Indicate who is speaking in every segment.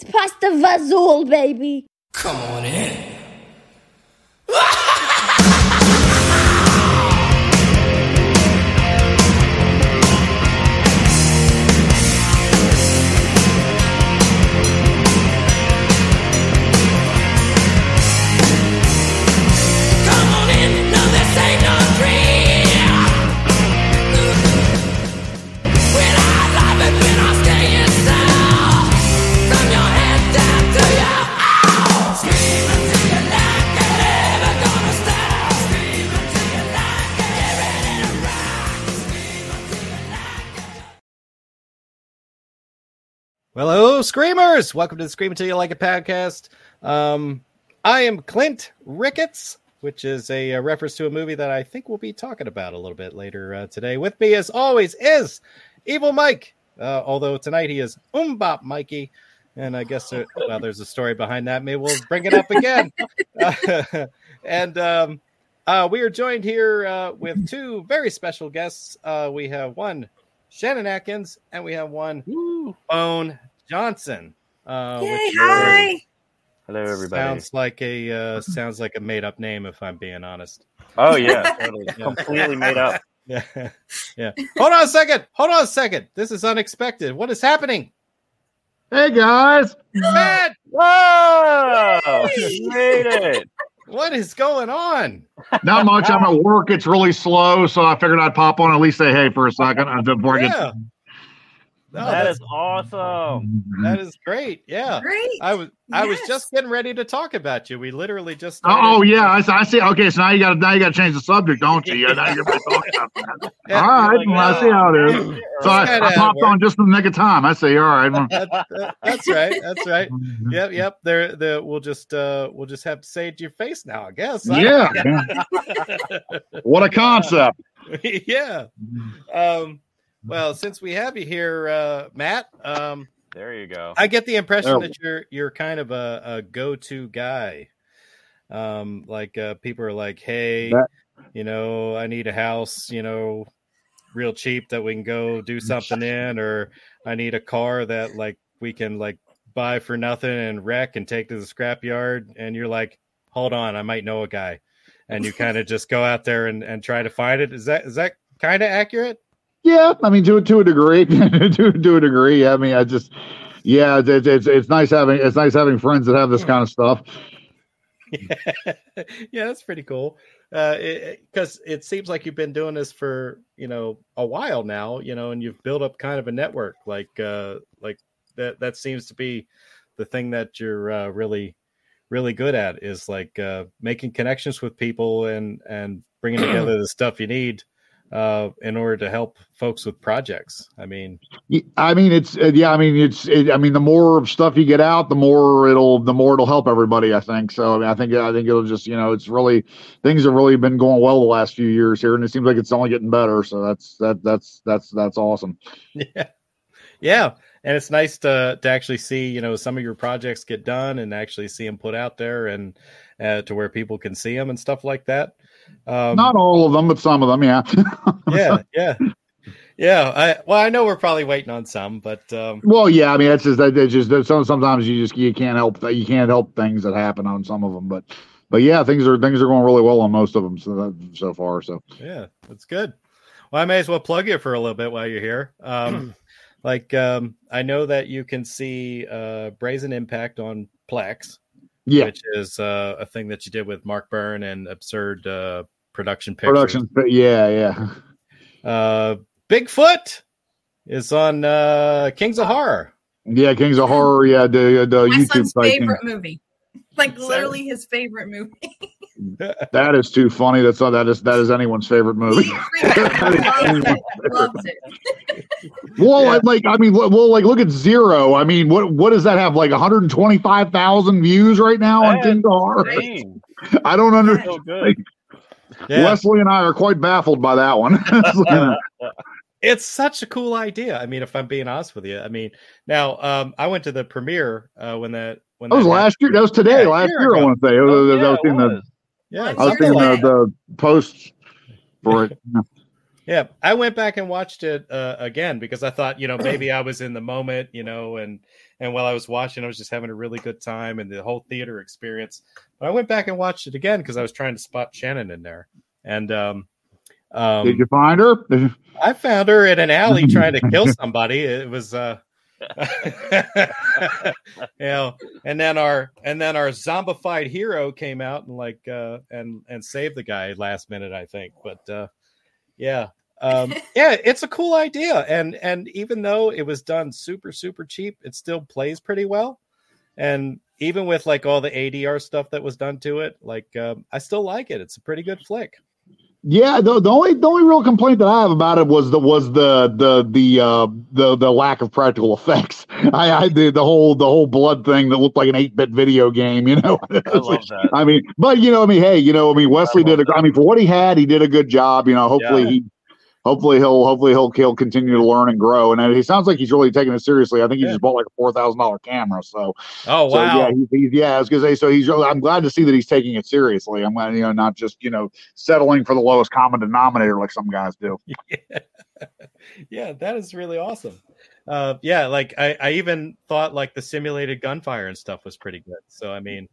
Speaker 1: It's past the Vazul, baby.
Speaker 2: Come on in.
Speaker 3: Well, hello, Screamers! Welcome to the Scream Until You Like It podcast. Um, I am Clint Ricketts, which is a, uh reference to a movie that I think we'll be talking about a little bit later uh, today. With me, as always, is Evil Mike. Uh, although tonight he is Umbop Mikey, and I guess there, well, there's a story behind that. Maybe we'll bring it up again. Uh, and um, uh, we are joined here uh, with two very special guests. Uh, we have one Shannon Atkins, and we have one Bone Jawnson. Uh,
Speaker 4: Yay,
Speaker 3: which
Speaker 4: hi.
Speaker 5: Hello, everybody.
Speaker 3: sounds like a uh, sounds like a made up name, if I'm being honest.
Speaker 5: Oh yeah, totally. completely made up.
Speaker 3: Yeah, yeah. Hold on a second. Hold on a second. This is unexpected. What is happening?
Speaker 6: Hey guys,
Speaker 3: Matt,
Speaker 5: Whoa! You made it.
Speaker 3: what is going on?
Speaker 6: not much. I'm at work. It's really slow, so I figured I'd pop on at least say hey for a second uh, before I get.
Speaker 3: Yeah. No, that's,
Speaker 5: awesome.
Speaker 3: that is great. Yeah.
Speaker 4: Great.
Speaker 3: I was I was just getting ready to talk about you. We literally just
Speaker 6: Oh, oh, yeah, I, see- I see. Okay, so now you got to now you got to change the subject, don't you? Yeah, now you're talking about that.
Speaker 3: Yeah,
Speaker 6: All right,
Speaker 5: like,
Speaker 6: well, I see how it is. So I, I popped on just in the nick of time. I see. All right.
Speaker 3: That- that- that's right. That's right. Yep, yep. There, the we'll just uh we'll just have to say it to your face now, I guess.
Speaker 6: Yeah. what a concept.
Speaker 3: yeah. Um, well, since we have you here, uh, Matt, um,
Speaker 5: There you go.
Speaker 3: I get the impression
Speaker 6: Oh.
Speaker 3: that you're you're kind of a, a go-to guy. Um, like uh, people are like, "Hey,
Speaker 6: That-
Speaker 3: you know, I need a house, you know, real cheap that we can go do something in, or I need a car that like we can like buy for nothing and wreck and take to the scrapyard." And you're like, "Hold on, I might know a guy," and you kind of just go out there and, and try to find it. Is that is that kind of accurate?
Speaker 6: Yeah, I mean to to a degree, to to a degree. I mean, I just yeah, it's, it's it's nice having it's nice having friends that have this kind of stuff.
Speaker 3: yeah, yeah that's pretty cool. Uh, because it, seems like you've been doing this for you know a while now, you know, and you've built up kind of a network. Like, uh, like that. That seems to be the thing that you're uh, really, really good at is like uh, making connections with people and and bringing together the stuff you need uh, in order to help folks with projects. I mean,
Speaker 6: I mean, it's uh, yeah. I mean, it's. It, I mean, the more stuff you get out, the more it'll the more it'll help everybody. I think so. I mean, I think I think it'll just you know, it's really things have really been going well the last few years here, and it seems like it's only getting better. So that's that that's that's that's awesome.
Speaker 3: yeah yeah and it's nice to to actually see you know some of your projects get done and actually see them put out there and uh, to where people can see them and stuff like that um
Speaker 6: Not all of them, but some of them, yeah.
Speaker 3: yeah yeah yeah i well i know we're probably waiting on some but um
Speaker 6: well, yeah. I mean, that's just that. It's just that some sometimes you just you can't help that you can't help things that happen on some of them, but but yeah, things are things are going really well on most of them so that, so far. So
Speaker 3: yeah that's good well i may as well plug you for a little bit while you're here um like um i know that you can see uh brazen impact on plex
Speaker 6: yeah,
Speaker 3: which is uh, a thing that you did with mark byrne and absurd uh production pictures
Speaker 6: production. Yeah, yeah.
Speaker 3: Uh, Bigfoot is on uh, Kings of Horror.
Speaker 6: Yeah, Kings of Horror. Yeah, the the
Speaker 4: My
Speaker 6: YouTube
Speaker 4: son's
Speaker 6: site thing.
Speaker 4: favorite movie. Like literally his favorite movie.
Speaker 6: That is too funny. That's that is that is anyone's favorite movie.
Speaker 4: He freaking loves it. Loves it.
Speaker 6: well,
Speaker 3: Yeah.
Speaker 6: like I mean, well, like look at Zero. I mean, what what does that have? Like 125,000 views right now on
Speaker 5: Yeah.
Speaker 6: Kings of Horror.
Speaker 5: Dang,
Speaker 6: I don't understand.
Speaker 5: so good.
Speaker 3: Yeah,
Speaker 6: Leslie and I are quite baffled by that one.
Speaker 3: it's such a cool idea. I mean, if I'm being honest with you, I mean, now um, I went to the premiere uh, when that when
Speaker 6: that was
Speaker 3: that
Speaker 6: last year. That was today.
Speaker 3: Yeah,
Speaker 6: last
Speaker 3: year
Speaker 6: year, I want to say. I
Speaker 5: Oh,
Speaker 6: was, I
Speaker 5: yeah,
Speaker 6: was
Speaker 5: it
Speaker 6: seeing the
Speaker 5: was.
Speaker 3: Yeah,
Speaker 6: I was the,
Speaker 4: away.
Speaker 6: the posts for it.
Speaker 3: Yeah, I went back and watched it uh, again because I thought, you know, maybe I was in the moment, you know, and and while I was watching, I was just having a really good time and the whole theater experience. But I went back and watched it again because I was trying to spot Shannon in there, and um, um,
Speaker 6: Did you find her?
Speaker 3: I found her in an alley trying to kill somebody. It was uh you know, and then our and then our zombified hero came out and like uh and and saved the guy last minute, I think. But uh yeah. Um yeah, it's a cool idea. And and even though it was done super, super cheap, it still plays pretty well. And even with like all the ADR stuff that was done to it, like um, I still like it. It's a pretty good flick.
Speaker 6: Yeah, the, the only the only real complaint that I have about it was the was the the the uh the the lack of practical effects. I I did the whole the whole blood thing that looked like an eight bit video game. You know,
Speaker 5: I love that.
Speaker 6: I mean, but you know, I mean, hey, you know, I mean, Wesley
Speaker 5: love
Speaker 6: did a. I mean, for what he had, he did a good job. You know, hopefully
Speaker 3: Yeah.
Speaker 6: he, hopefully he'll, hopefully he'll, he'll continue to learn and grow. And he sounds like he's really taking it seriously. I think he
Speaker 3: Yeah.
Speaker 6: just bought like a four thousand dollar camera. So,
Speaker 3: Oh
Speaker 6: so
Speaker 3: wow.
Speaker 6: yeah, he's, he's yeah. I was gonna say, so he's. really- I'm glad to see that he's taking it seriously. I'm glad, you know, not just you know settling for the lowest common denominator like some guys do.
Speaker 3: yeah, that is really awesome. Uh, yeah, like I, I even thought like the simulated gunfire and stuff was pretty good. So I mean,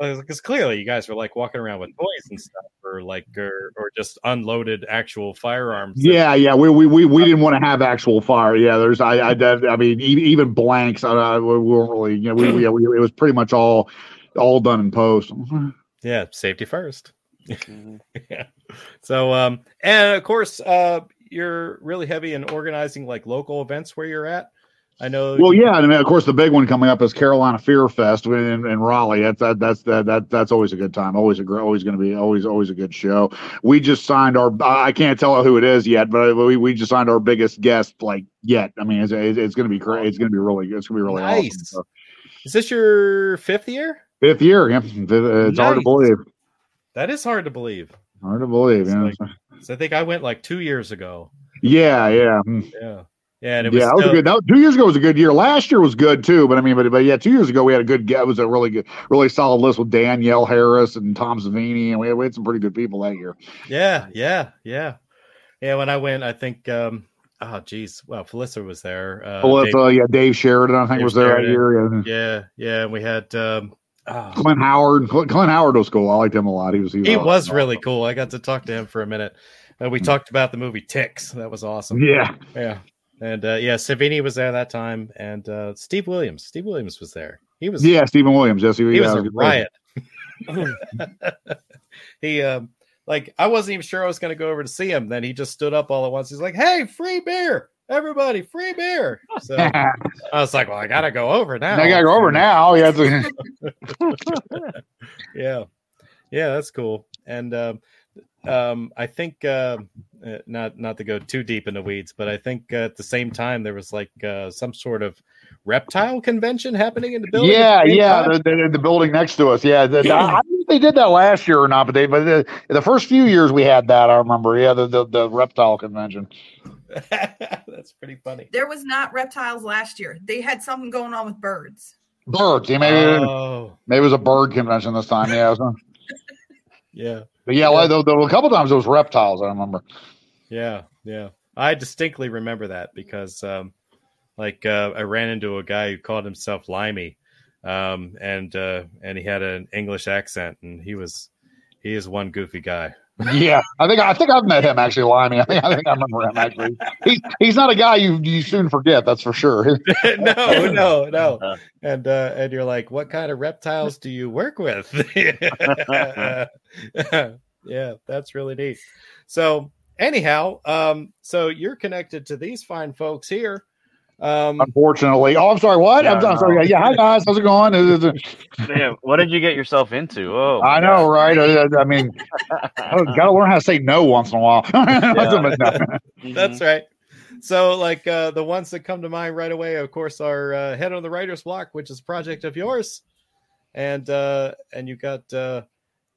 Speaker 3: because clearly you guys were like walking around with toys and stuff, or like or, or just unloaded actual firearms. that-
Speaker 6: Yeah, yeah. We we we, we didn't want to have actual fire. Yeah, there's I I, I mean e- even blanks. I, I we weren't really. You know, we, we, we it was pretty much all all done in post.
Speaker 3: yeah, safety first.
Speaker 5: Mhm.
Speaker 3: yeah. So um, and of course uh, you're really heavy in organizing like local events where you're at. I know.
Speaker 6: Well, yeah, and I mean, of course, the big one coming up is Carolina Fear Fest in, in Raleigh. That's that, that's that, that that's always a good time. Always a always going to be always always a good show. We just signed our. I can't tell who it is yet, but we, we just signed our biggest guest like yet. I mean, it's it's, going to be great. It's going to be really it's going to be really awesome.
Speaker 3: Nice.
Speaker 6: So,
Speaker 3: Is this your fifth year?
Speaker 6: fifth year, yeah, it's hard to believe.
Speaker 3: That is hard to believe.
Speaker 6: Hard to believe. Yeah,
Speaker 3: like- So I think I went like two years ago.
Speaker 6: yeah, yeah. Mm.
Speaker 3: Yeah, yeah, and it was,
Speaker 6: yeah, that was
Speaker 3: still-
Speaker 6: good. That, two years ago was a good year. Last year was good too, but I mean, but but yeah, two years ago we had a good. It was a really good, really solid list with Danielle Harris and Tom Savini, and we had, we had some pretty good people that year.
Speaker 3: Yeah, yeah, yeah, yeah. When I went, I think. um Oh, geez. Well, Felissa was there. Uh,
Speaker 6: Melissa, yeah, Dave Sheridan, I think
Speaker 3: Dave
Speaker 6: was there that year. Yeah.
Speaker 3: Yeah, yeah. And we had. um oh,
Speaker 6: Clint Howard, Clint, Clint Howard was cool. I liked him a lot. He was he was,
Speaker 3: he
Speaker 6: awesome.
Speaker 3: was really cool. I got to talk to him for a minute. Uh, we talked about the movie Ticks. That was awesome.
Speaker 6: Yeah,
Speaker 3: Yeah. And uh, yeah, Savini was there that time, and uh, Steve Williams. Steve Williams was there. He was
Speaker 6: yeah, Stephen Williams. Yes, he,
Speaker 3: he was a riot. he um like I wasn't even sure I was going to go over to see him. Then he just stood up all at once. He's like, "Hey, free beer, everybody, free beer!" So I was like, "Well, I got to go over now."
Speaker 6: I gotta go over now. Yeah, it's-
Speaker 3: Yeah, yeah, that's cool. And um, um, I think uh, uh, not not to go too deep in the weeds, but I think uh, at the same time there was like uh, some sort of reptile convention happening in the building.
Speaker 6: yeah,
Speaker 3: the
Speaker 6: yeah.
Speaker 3: time?
Speaker 6: The, the, the building next to us. Yeah, the, I don't know if they did that last year or not, but they but the, the first few years we had that. I remember. Yeah, the the, the reptile convention.
Speaker 3: That's pretty funny.
Speaker 4: There was not reptiles last year. They had something going on with birds.
Speaker 6: Birds. Yeah, maybe
Speaker 3: Oh,
Speaker 6: maybe it was a bird convention this time. Yeah,
Speaker 3: yeah,
Speaker 6: but yeah, like, the, the, a couple times it was reptiles. I remember.
Speaker 3: yeah, yeah. I distinctly remember that because, um, like, uh, I ran into a guy who called himself Limey, um, and uh, and he had an English accent, and he was he is one goofy guy.
Speaker 6: Yeah, I think I think I've met him actually, Limey. I think I think I remember him actually. He's he's not a guy you you soon forget. That's for sure.
Speaker 3: no, no, no. And uh, and you're like, what kind of reptiles do you work with? yeah, that's really neat. So anyhow, um, so you're connected to these fine folks here. Um,
Speaker 6: Unfortunately. Oh, I'm sorry. What? I'm, I'm sorry. Yeah, hi guys. How's it going? Is
Speaker 5: Man, what did you get yourself into? Oh,
Speaker 6: I
Speaker 5: my
Speaker 6: know, right? I, I mean,
Speaker 5: God.
Speaker 6: got to learn how to say no once in a while.
Speaker 5: Mhm.
Speaker 3: That's right. So, like uh, the ones that come to mind right away, of course, are uh, Head on the Writer's Block, which is a project of yours, and uh, and you got uh,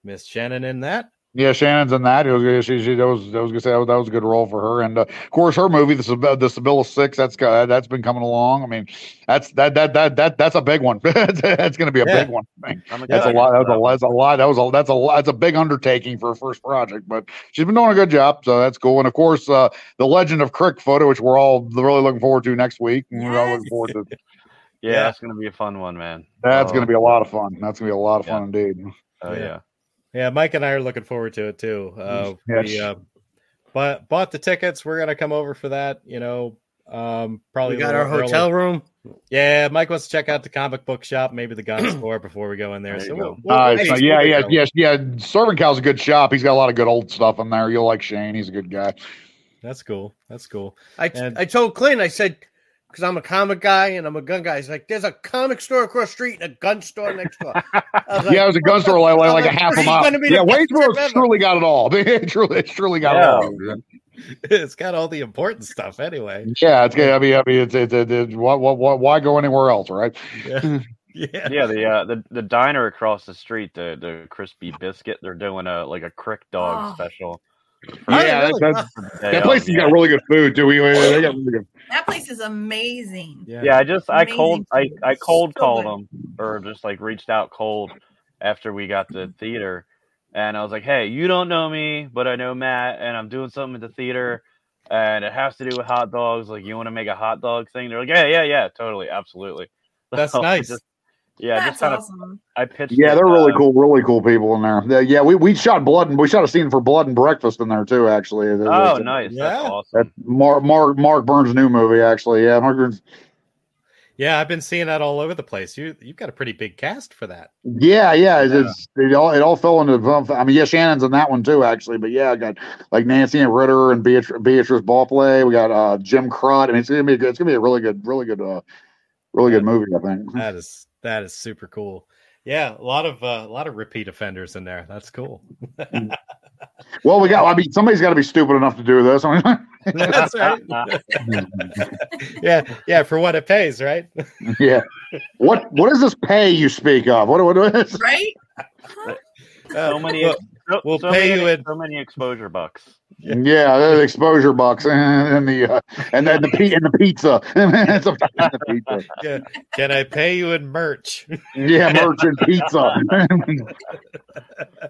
Speaker 3: Miss Shannon in that,
Speaker 6: Yeah, Shannon's in that. Was, she, she, that was, that was gonna say that was, that was a good role for her, and uh, of course her movie, the Sib- the Sabilla Six, that's that's been coming along. I mean, that's that that that that that's a big one. that's going to be a
Speaker 3: Yeah.
Speaker 6: big one. I mean,
Speaker 5: I'm
Speaker 6: That's a lot. That was a, that's a lot. That was a that's a that's a big undertaking for a first project, but she's been doing a good job, so that's cool. And of course, uh, the Legend of Crick Foot, which we're all really looking forward to next week. and We're all looking forward to.
Speaker 5: Yeah,
Speaker 3: Yeah.
Speaker 5: that's gonna be a fun one, man.
Speaker 6: That's
Speaker 5: Oh,
Speaker 6: going to be a lot of fun. That's going to be a lot of
Speaker 5: Yeah.
Speaker 6: fun indeed.
Speaker 5: Oh
Speaker 3: Yeah.
Speaker 5: Yeah.
Speaker 3: Yeah, Mike and I are looking forward to it too. Uh,
Speaker 6: Yes.
Speaker 3: We uh, bought bought the tickets. We're gonna come over for that. You know, um, probably
Speaker 7: We got our
Speaker 3: early.
Speaker 7: hotel room.
Speaker 3: Yeah, Mike wants to check out the comic book shop, maybe the gun store before we go in there.
Speaker 5: There
Speaker 3: so
Speaker 5: you
Speaker 3: we'll, we'll-
Speaker 6: Nice.
Speaker 3: we'll-
Speaker 6: yeah, yeah,
Speaker 3: go.
Speaker 6: yes, yeah. Serving Cow's a good shop. He's got a lot of good old stuff in there. You'll like Shane. He's a good guy.
Speaker 3: That's cool. That's cool.
Speaker 7: I,
Speaker 3: And-
Speaker 7: I told Clint, I said, because I'm a comic guy and I'm a gun guy. He's like, there's a comic store across the street and a gun store next door. I was
Speaker 6: yeah, it was a gun store like, like, like a
Speaker 7: I'm
Speaker 6: half a mile.
Speaker 7: gonna be
Speaker 6: Yeah,
Speaker 7: best
Speaker 6: Waynesboro's truly got it all. It truly, it's truly got
Speaker 5: Yeah.
Speaker 6: it all.
Speaker 3: it's got all the important stuff anyway.
Speaker 6: Yeah, it's good. I mean, I mean, it's, it's, it's, it's why, why, why go anywhere else, right?
Speaker 3: Yeah. Yeah.
Speaker 5: Yeah, the uh, the the diner across the street, the the crispy biscuit, they're doing a like a crick dog
Speaker 4: Oh.
Speaker 5: special.
Speaker 6: Yeah,
Speaker 7: really?
Speaker 6: that,
Speaker 5: for the
Speaker 6: that place has got really good food too. We, we, they got really good.
Speaker 4: That place is amazing.
Speaker 3: Yeah.
Speaker 5: Yeah, I just I cold I,
Speaker 4: food.
Speaker 5: I cold
Speaker 4: So
Speaker 5: called
Speaker 4: good.
Speaker 5: them or just like reached out cold after we got the theater, and I was like, hey, you don't know me, but I know Matt, and I'm doing something at the theater, and it has to do with hot dogs. Like, you want to make a hot dog thing? They're like, yeah, yeah, yeah, totally, absolutely.
Speaker 3: That's
Speaker 5: So
Speaker 3: nice.
Speaker 5: just- yeah,
Speaker 4: That's
Speaker 5: just kind of. I pitched.
Speaker 6: Yeah,
Speaker 5: it,
Speaker 6: they're really
Speaker 5: uh,
Speaker 6: cool, really cool people in there. Yeah, Yeah, we, we shot blood and we shot a scene for Blood and Breakfast in there too. Actually,
Speaker 5: Oh,
Speaker 6: That's-
Speaker 5: nice.
Speaker 3: Yeah.
Speaker 5: That's awesome.
Speaker 6: That's Mark Mark Mark Burns' new movie. Actually, yeah, Mark Burns.
Speaker 3: Yeah, I've been seeing that all over the place. You you've got a pretty big cast for that.
Speaker 6: Yeah, yeah, it's, it's it all it all fell into. I mean, yeah, Shannon's in that one too, actually. But yeah, I got like Nancy and Ritter and Beatrice, Beatrice Ballplay. We got uh, Jim Crott. I mean, it's gonna be a good, it's gonna be a really good, really good, uh, really good movie. I think.
Speaker 3: That is that is super cool. Yeah, a lot of uh, a lot of repeat offenders in there. That's cool.
Speaker 6: Well, we got. I mean, somebody's got to be stupid enough to do this.
Speaker 3: That's right. yeah, yeah, for what it pays, right?
Speaker 6: yeah. What what is this pay you speak of? What what is?
Speaker 4: Right?
Speaker 5: so many.
Speaker 3: Well,
Speaker 5: so,
Speaker 3: we'll
Speaker 5: so
Speaker 3: pay
Speaker 5: many,
Speaker 3: you in-
Speaker 5: so many exposure bucks.
Speaker 6: Yeah, the exposure bucks and the uh, and then the pe- and the pizza. It's a- the pizza.
Speaker 3: Yeah. Can I pay you in merch?
Speaker 6: Yeah, merchant pizza.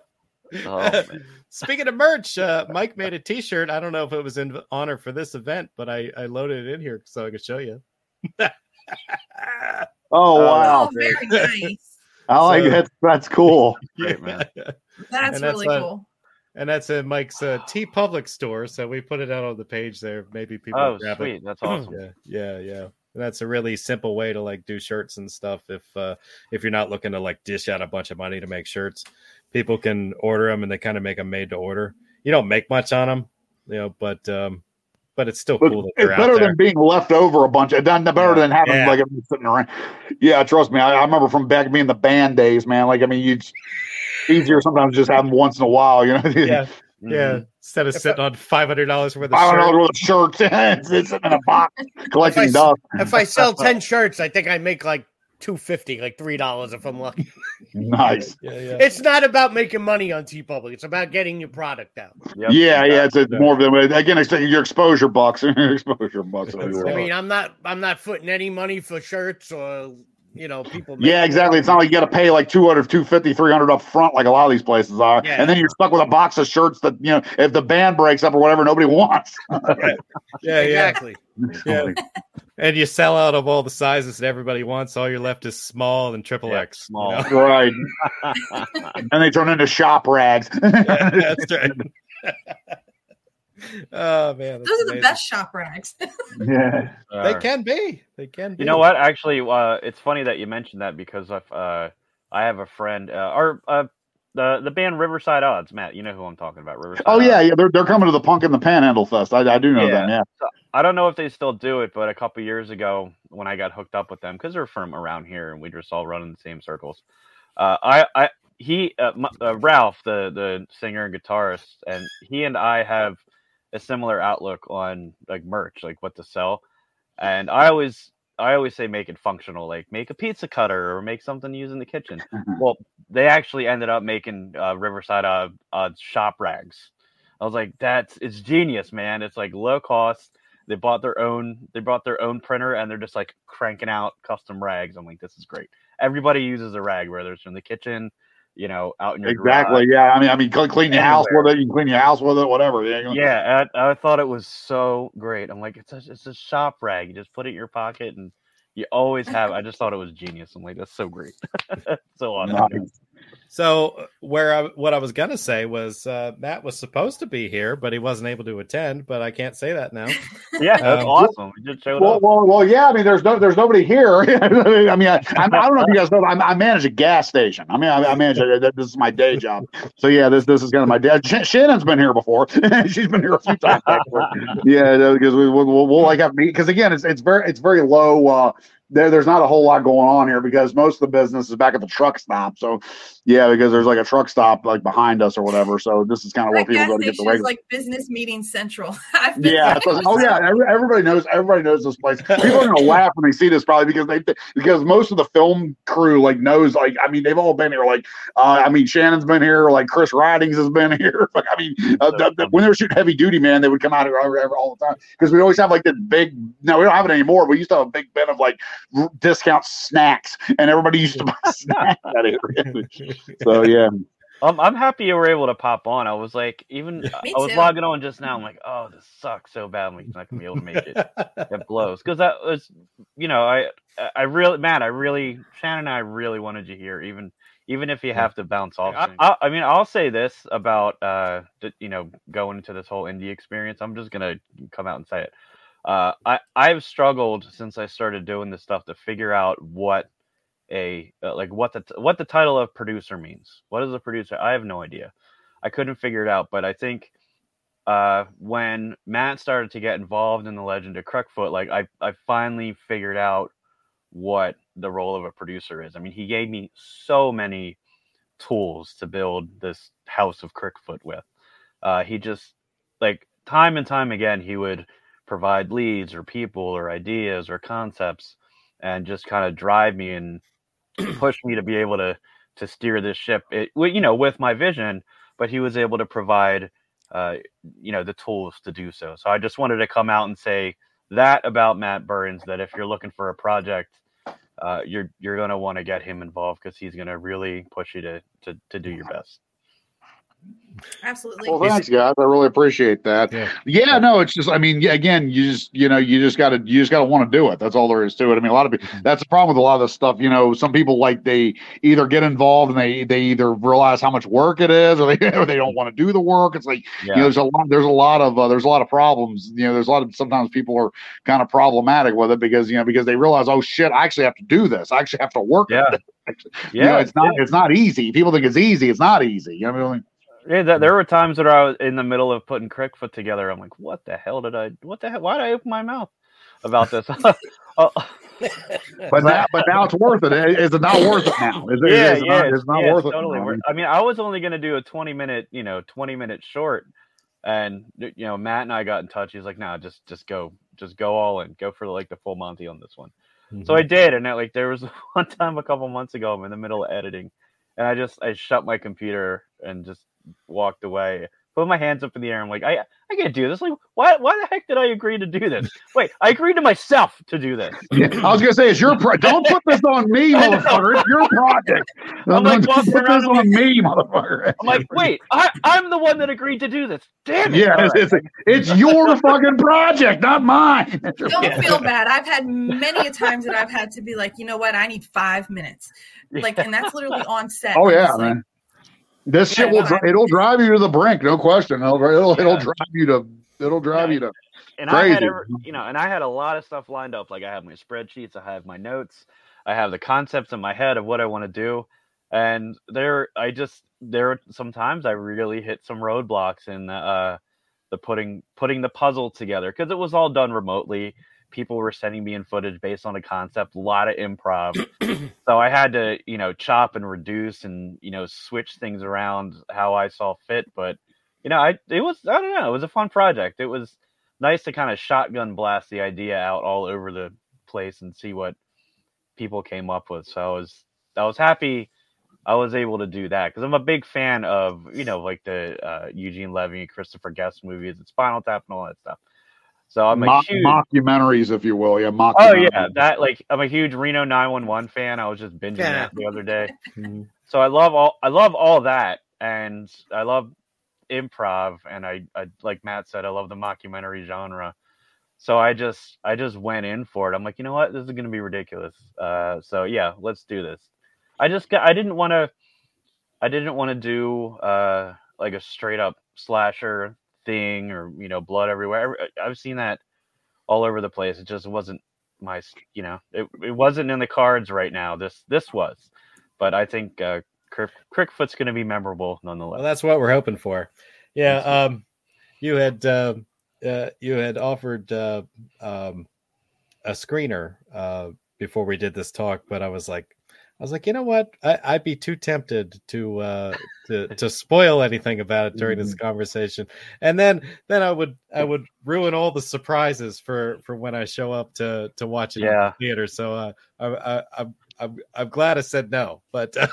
Speaker 5: Oh, man.
Speaker 3: Speaking of merch, uh, Mike made a T-shirt. I don't know if it was in honor for this event, but I, I loaded it in here so I could show you.
Speaker 6: oh wow,
Speaker 4: Oh, very nice.
Speaker 6: I like
Speaker 3: So-
Speaker 6: that. That's cool.
Speaker 5: Great, man.
Speaker 4: That's,
Speaker 3: And that's
Speaker 4: really
Speaker 3: what-
Speaker 4: cool.
Speaker 3: and that's in Mike's uh, TeePublic store. So we put it out on the page there. Maybe people
Speaker 5: Oh,
Speaker 3: grab
Speaker 5: sweet.
Speaker 3: it.
Speaker 5: That's awesome.
Speaker 3: Yeah, yeah, yeah. And that's a really simple way to like do shirts and stuff. If uh, if you're not looking to like dish out a bunch of money to make shirts, people can order them and they kind of make them made to order. You don't make much on them, you know, but um, but it's still
Speaker 6: But
Speaker 3: cool that
Speaker 6: it's
Speaker 3: they're out
Speaker 6: better
Speaker 3: there.
Speaker 6: than being left over a bunch. Of, done better than having
Speaker 3: Yeah.
Speaker 6: like it sitting around. Yeah, trust me. I, I remember from back being the band days, man. Like I mean, you easier sometimes just have them once in a while. You know.
Speaker 3: yeah,
Speaker 5: Mhm.
Speaker 3: yeah. Instead of sitting on five hundred dollars worth of shirts.
Speaker 6: I don't
Speaker 3: shirt.
Speaker 6: know with a it's, it's sitting in a box collecting
Speaker 7: If I-
Speaker 6: dust.
Speaker 7: If I sell 10 shirts, I think I make like 250 like $3 if I'm lucky.
Speaker 6: Nice.
Speaker 3: Yeah, yeah.
Speaker 7: It's not about making money on TeePublic. It's about getting your product out.
Speaker 5: Yep.
Speaker 6: Yeah, yeah. It's, it's more of them again. It's your exposure bucks. your exposure
Speaker 3: box.
Speaker 7: I mean, I'm not I'm not footing any money for shirts or you know people.
Speaker 6: Yeah,
Speaker 7: making-
Speaker 6: exactly. It's not like you got to pay like 200, 250, 300 up front like a lot of these places are.
Speaker 7: Yeah.
Speaker 6: And then you're stuck with a box of shirts that, you know, if the band breaks up or whatever, nobody wants.
Speaker 3: yeah, yeah.
Speaker 7: Exactly.
Speaker 3: Yeah. And you sell out of all the sizes that everybody wants. All you're left is small and triple
Speaker 5: Yeah,
Speaker 3: X. you
Speaker 5: small.
Speaker 3: know?
Speaker 6: right. and they turn into shop rags.
Speaker 3: Yeah, that's right. oh man, that's
Speaker 4: Those are the best shop rags.
Speaker 6: yeah.
Speaker 3: They can be. They can be.
Speaker 5: You know what? Actually, uh, it's funny that you mentioned that because I've, uh, I have a friend, uh, or uh, the the band Riverside Odds, Matt. You know who I'm talking about, Riverside.
Speaker 6: Oh, yeah.
Speaker 5: Odds.
Speaker 6: Yeah. They're, they're coming to the Punk in the Panhandle Fest. I, I do know
Speaker 5: Yeah.
Speaker 6: them. Yeah.
Speaker 5: I don't know if they still do it, but a couple years ago when I got hooked up with them, because they're from around here and we just all run in the same circles. Uh, I, I, he, uh, m- uh, Ralph, the the singer and guitarist, and he and I have a similar outlook on like merch, like what to sell. And I always I always say make it functional, like make a pizza cutter or make something to use in the kitchen.
Speaker 6: Mhm.
Speaker 5: well, they actually ended up making uh, Riverside uh, uh, shop rags. I was like, that's it's genius, man. It's like low cost. They bought their own. They bought their own printer, and they're just like cranking out custom rags. I'm like, this is great. Everybody uses a rag, whether it's in the kitchen, you know, out in your
Speaker 6: Exactly.
Speaker 5: garage.
Speaker 6: Yeah. I mean, I mean, cl- clean your house with it. You can clean your house with it. Whatever. Yeah.
Speaker 5: Yeah, I, I thought it was so great. I'm like, it's a it's a shop rag. You just put it in your pocket, and you always have. I just thought it was genius. I'm like, that's so great, so awesome.
Speaker 6: Nice.
Speaker 3: So uh, where I, what I was gonna say was uh, Matt was supposed to be here, but he wasn't able to attend. But I can't say that now.
Speaker 5: Yeah, that's
Speaker 3: Um,
Speaker 5: awesome. He just showed
Speaker 6: Well,
Speaker 5: up.
Speaker 6: well, well, yeah. I mean, there's no, there's nobody here. I mean, I, I, I don't know if you guys know, I, I manage a gas station. I mean, I, I manage a, this is my day job. So yeah, this this is kind of my day. Sh- Shannon's been here before. She's been here a few times. yeah, because we, we'll, we'll, we'll like have meet because again, it's it's very it's very low. Uh, there, there's not a whole lot going on here because most of the business is back at the truck stop. So, yeah, because there's like a truck stop like behind us or whatever. So this is kind of where people go to get the
Speaker 4: station is
Speaker 6: regular.
Speaker 4: like business meeting central. I've been
Speaker 6: Yeah. so- oh yeah. Every, everybody knows. Everybody knows this place. People are gonna laugh when they see this probably because they because most of the film crew like knows like I mean they've all been here. Like uh, I mean Shannon's been here. Like Chris Ridings has been here. Like I mean uh, the, the- when they were shooting Heavy Duty Man, they would come out here all, all the time because we always have like this big. No, we don't have it anymore. We used to have a big bin of like r- discount snacks, and everybody used to buy snacks out of here. so yeah.
Speaker 5: Um, I'm happy you were able to pop on. I was like, even I was
Speaker 4: too.
Speaker 5: logging on just now. I'm like, oh, this sucks so bad. I'm not gonna be able to make it. It blows because that was, you know, I I really, Matt, I really, Shannon and I really wanted you here, even even if you have to bounce off. I, I, I mean, I'll say this about uh, the, you know, going into this whole indie experience. I'm just gonna come out and say it. Uh, I I've struggled since I started doing this stuff to figure out what a uh, like what the what the title of producer means. What is a producer? I have no idea. I couldn't figure it out, but I think uh, when Matt started to get involved in the Legend of Crickfoot, like I I finally figured out what the role of a producer is. I mean, he gave me so many tools to build this house of Crickfoot with. Uh, he just like time and time again he would provide leads or people or ideas or concepts and just kind of drive me and push me to be able to to steer this ship. It, you know with my vision but he was able to provide uh, you know the tools to do so. So i just wanted to come out and say that about matt burns that if you're looking for a project uh, you're you're going to want to get him involved because he's going to really push you to, to to do your best
Speaker 4: Absolutely.
Speaker 6: Well, thanks, guys. I really appreciate that.
Speaker 3: Yeah.
Speaker 6: Yeah, no, it's just, I mean, yeah, again, you just, you know, you just got to, you just got to want to do it. That's all there is to it. I mean, a lot of people, that's the problem with a lot of this stuff. You know, some people like they either get involved and they, they either realize how much work it is or they, or they don't want to do the work. It's like,
Speaker 5: yeah
Speaker 6: you know, there's a lot, there's a lot of, uh, there's a lot of problems. You know, there's a lot of, sometimes people are kind of problematic with it because, you know, because they realize, oh shit, I actually have to do this. I actually have to work.
Speaker 5: Yeah.
Speaker 6: at it. You
Speaker 5: yeah
Speaker 6: know, it's not, it's not easy. People think it's easy. It's not easy. You know what I mean?
Speaker 5: Yeah, th- there mm. were times that I was in the middle of putting Crickfoot together. I'm like, what the hell did I? What the hell? Why did I open my mouth about this? oh,
Speaker 6: But now, but now it's worth it. Is it not worth it now? Is it,
Speaker 5: yeah,
Speaker 6: is it
Speaker 5: yeah,
Speaker 6: not, it's not
Speaker 5: yeah,
Speaker 6: worth it.
Speaker 5: totally.
Speaker 6: now.
Speaker 5: worth- I mean, I was only going to do a 20 minute, you know, 20 minute short, and you know, Matt and I got in touch. He's like, "No, just just go, just go all in, go for like the full Monty on this one." So I mm-hmm. did, and I, like there was one time a couple months ago, I'm in the middle of editing, and I just I shut my computer and just walked away. Put my hands up in the air. I'm like, I I can't do this. Like, why why the heck did I agree to do this? Wait, I agreed to myself to do this.
Speaker 6: Yeah, I was gonna say it's your pro- don't put this on me, motherfucker. It's your project.
Speaker 5: I'm
Speaker 6: Don't
Speaker 5: like
Speaker 6: put
Speaker 5: walking
Speaker 6: this
Speaker 5: around
Speaker 6: on me, motherfucker.
Speaker 5: I'm like, wait, I, I'm the one that agreed to do this. Damn it!
Speaker 6: Yeah, it's,
Speaker 5: right.
Speaker 6: it's, it's your fucking project, not mine.
Speaker 4: Don't feel bad. I've had many a times that I've had to be like, you know what? I need five minutes. Like, and that's literally on set.
Speaker 6: Oh yeah,
Speaker 4: just like,
Speaker 6: man. This shit will
Speaker 4: no,
Speaker 6: dri- it'll drive you to the brink, no question. It'll it'll, it'll drive you to it'll drive
Speaker 5: Yeah.
Speaker 6: you to
Speaker 5: and I had
Speaker 6: Crazy.
Speaker 5: every, you know, and I had a lot of stuff lined up. Like I have my spreadsheets, I have my notes, I have the concepts in my head of what I want to do, and there, I just there sometimes I really hit some roadblocks in uh, the putting putting the puzzle together because it was all done remotely. People were sending me in footage based on a concept, a lot of improv. so I had to, you know, chop and reduce and you know switch things around how I saw fit. But you know, I it was I don't know, it was a fun project. It was nice to kind of shotgun blast the idea out all over the place and see what people came up with. So I was I was happy I was able to do that because I'm a big fan of you know like the uh, Eugene Levy and Christopher Guest movies and Spinal Tap and all that stuff. So I'm a
Speaker 6: Mock,
Speaker 5: huge
Speaker 6: mockumentaries, if you will. Yeah, mock.
Speaker 5: oh yeah that like I'm a huge Reno 911 fan. I was just binging
Speaker 7: Yeah.
Speaker 5: that the other day.
Speaker 3: Mhm.
Speaker 5: So I love all I love all that and I love improv and I, I like Matt said I love the mockumentary genre. So I just I just went in for it. I'm like, you know what? This is going to be ridiculous. Uh so yeah, let's do this. I just got I didn't want to I didn't want to do uh like a straight up slasher thing or you know blood everywhere. I've seen that all over the place. It just wasn't my you know it, it wasn't in the cards right now. This this was, but I think uh, Crick, Crickfoot's going to be memorable nonetheless.
Speaker 3: Well, that's what we're hoping for. Yeah. Um, you had uh, uh, you had offered uh, um, a screener uh, before we did this talk, but I was like, I was like, you know what? I, I'd be too tempted to uh, to to spoil anything about it during this conversation, and then then I would I would ruin all the surprises for for when I show up to to watch it
Speaker 5: Yeah.
Speaker 3: in the theater. So uh, I, I, I'm I'm I'm glad I said no, but.